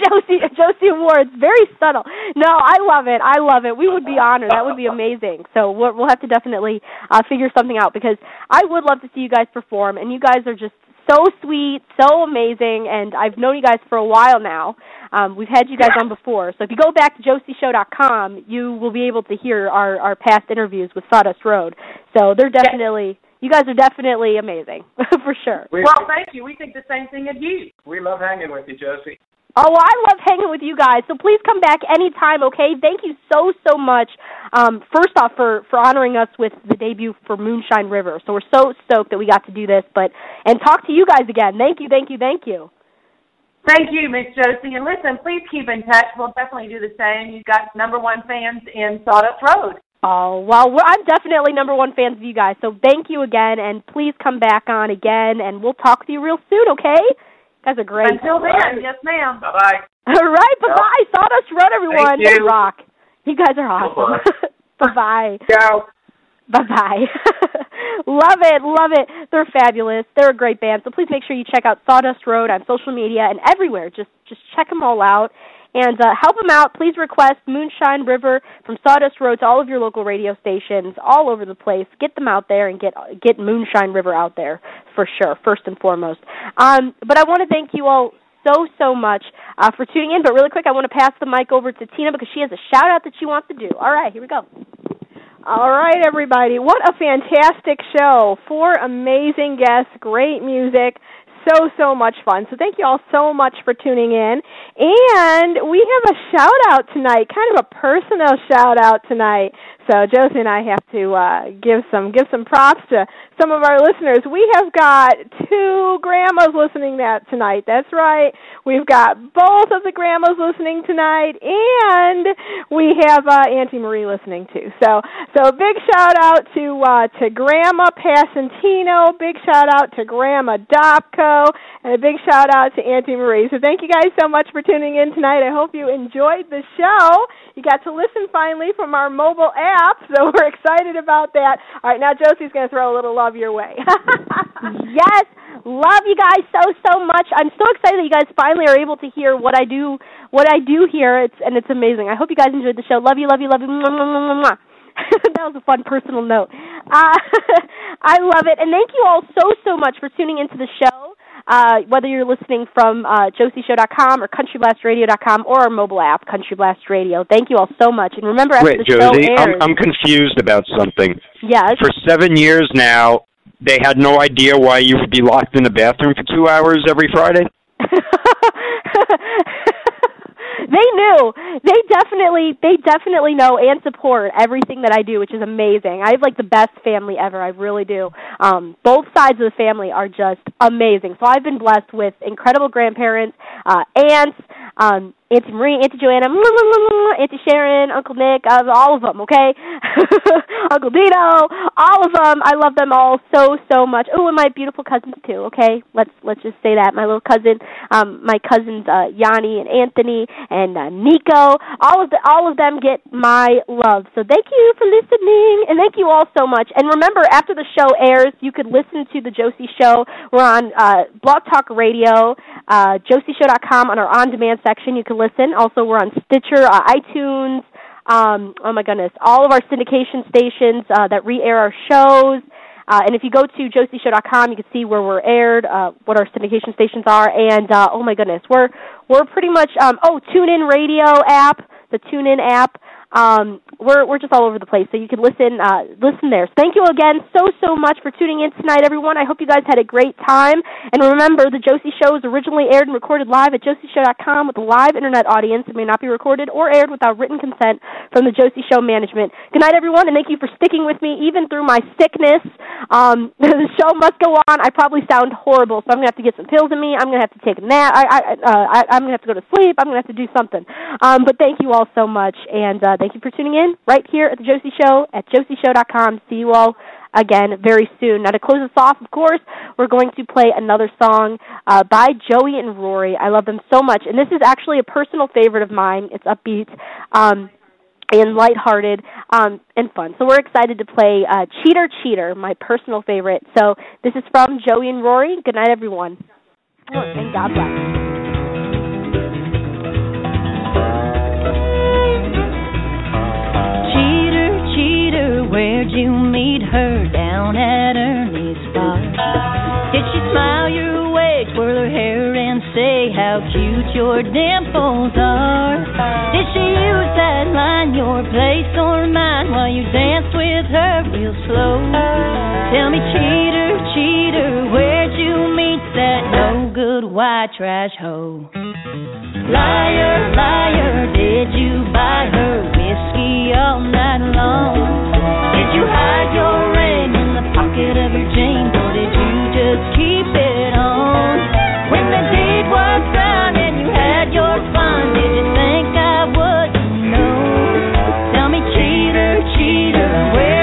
Josie Josie Awards, very subtle. No, I love it. I love it. We would be honored. That would be amazing. So we'll, we'll have to definitely uh, figure something out because I would love to see you guys perform, and you guys are just so sweet, so amazing, and I've known you guys for a while now. Um, we've had you guys on before, so if you go back to josieshow.com, you will be able to hear our our past interviews with Sawdust Road. So they're definitely. You guys are definitely amazing, [laughs] for sure. well, thank you. We think the same thing of you. We love hanging with you, Josie. Oh, well, I love hanging with you guys. So please come back anytime, okay? Thank you so so much. Um, first off, for for honoring us with the debut for Moonshine River. So we're so stoked that we got to do this, but and talk to you guys again. Thank you, thank you, thank you. Thank you, Miss Josie. And listen, please keep in touch. We'll definitely do the same. You've got number one fans in Sawdust Road. Oh well, I'm definitely number one fans of you guys. So thank you again, and please come back on again, and we'll talk to you real soon, okay? You guys are great. Until then, yes, ma'am. Bye bye. [laughs] All right, bye bye. Sawdust Road, everyone. Thank you. Rock. You guys are awesome. bye [laughs] bye. [laughs] Ciao. Bye bye. love it, love it. They're fabulous. They're a great band. So please make sure you check out Sawdust Road on social media and everywhere. Just just check them all out and uh, help them out. Please request Moonshine River from Sawdust Road to all of your local radio stations all over the place. Get them out there and get get Moonshine River out there for sure. First and foremost. Um, but I want to thank you all so so much uh, for tuning in. But really quick, I want to pass the mic over to Tina because she has a shout out that she wants to do. All right, here we go. All right, everybody. What a fantastic show. Four amazing guests, great music, so, so much fun. So, thank you all so much for tuning in. And we have a shout out tonight, kind of a personal shout out tonight. So, Josie and I have to uh, give some give some props to some of our listeners. We have got two grandmas listening that tonight. That's right. We've got both of the grandmas listening tonight, and we have uh, Auntie Marie listening too. So, so big shout out to uh, to Grandma Passantino. Big shout out to Grandma Dopko, and a big shout out to Auntie Marie. So, thank you guys so much for tuning in tonight. I hope you enjoyed the show. You got to listen finally from our mobile app, so [laughs] we're excited about that. All right, now Josie's going to throw a little love your way. [laughs] yes, love you guys so so much. I'm so excited that you guys finally are able to hear what I do what I do here. It's and it's amazing. I hope you guys enjoyed the show. Love you, love you, love you. Mwah, mwah, mwah. [laughs] that was a fun personal note. Uh, I love it, and thank you all so so much for tuning into the show. Uh, whether you're listening from uh, josieshow.com or countryblastradio.com or our mobile app, Country Blast Radio. Thank you all so much. And remember, after Wait, the show Josie, airs, I'm, I'm confused about something. yes, For seven years now, they had no idea why you would be locked in the bathroom for two hours every Friday. [laughs] they knew. They definitely they definitely know and support everything that I do, which is amazing. I have like the best family ever. I really do. Um both sides of the family are just amazing. So I've been blessed with incredible grandparents, uh aunts, um Auntie Marie, Auntie Joanna, Auntie Sharon, Uncle Nick, uh, all of them, okay? [laughs] Uncle Dino, all of them. I love them all so so much. Oh, and my beautiful cousins too. Okay, let's let's just say that my little cousin, um, my cousins uh, Yanni and Anthony and uh, Nico, all of the all of them get my love. So thank you for listening, and thank you all so much. And remember, after the show airs, you could listen to the Josie Show. We're on uh, Blog Talk Radio, uh, JosieShow.com on our on-demand section. You can listen. Also, we're on Stitcher, uh, iTunes. Um, oh my goodness, all of our syndication stations uh, that re-air our shows. Uh, and if you go to josieshow.com, you can see where we're aired, uh, what our syndication stations are, and uh, oh my goodness, we're we're pretty much um, oh TuneIn Radio app, the TuneIn app. Um, we're we're just all over the place, so you can listen uh, listen there. Thank you again so so much for tuning in tonight, everyone. I hope you guys had a great time. And remember, the Josie Show is originally aired and recorded live at josieshow.com with a live internet audience. It may not be recorded or aired without written consent from the Josie Show management. Good night, everyone, and thank you for sticking with me even through my sickness. Um, [laughs] the show must go on. I probably sound horrible, so I'm gonna have to get some pills in me. I'm gonna have to take a nap. I, I, uh, I I'm gonna have to go to sleep. I'm gonna have to do something. Um, but thank you all so much, and uh, thank you for tuning in right here at the Josie Show at josieshow.com. See you all again very soon. Now to close us off, of course, we're going to play another song uh, by Joey and Rory. I love them so much, and this is actually a personal favorite of mine. It's upbeat. Um, and lighthearted um, and fun. So we're excited to play uh, Cheater Cheater, my personal favorite. So this is from Joey and Rory. Good night, everyone. Oh, and God bless. Where'd you meet her? Down at Ernie's bar. Did she smile your way, twirl her hair, and say how cute your dimples are? Did she use that line, your place or mine, while you danced with her real slow? Tell me, cheater, cheater, where'd you meet that no good white trash hoe? Liar, liar, did you buy her whiskey all night long? Did you hide your ring in the pocket of your jeans, or did you just keep it on? When the deed was done and you had your fun, did you think I wouldn't know? Tell me, cheater, cheater, where'd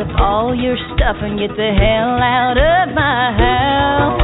up all your stuff, and get the hell out of my house.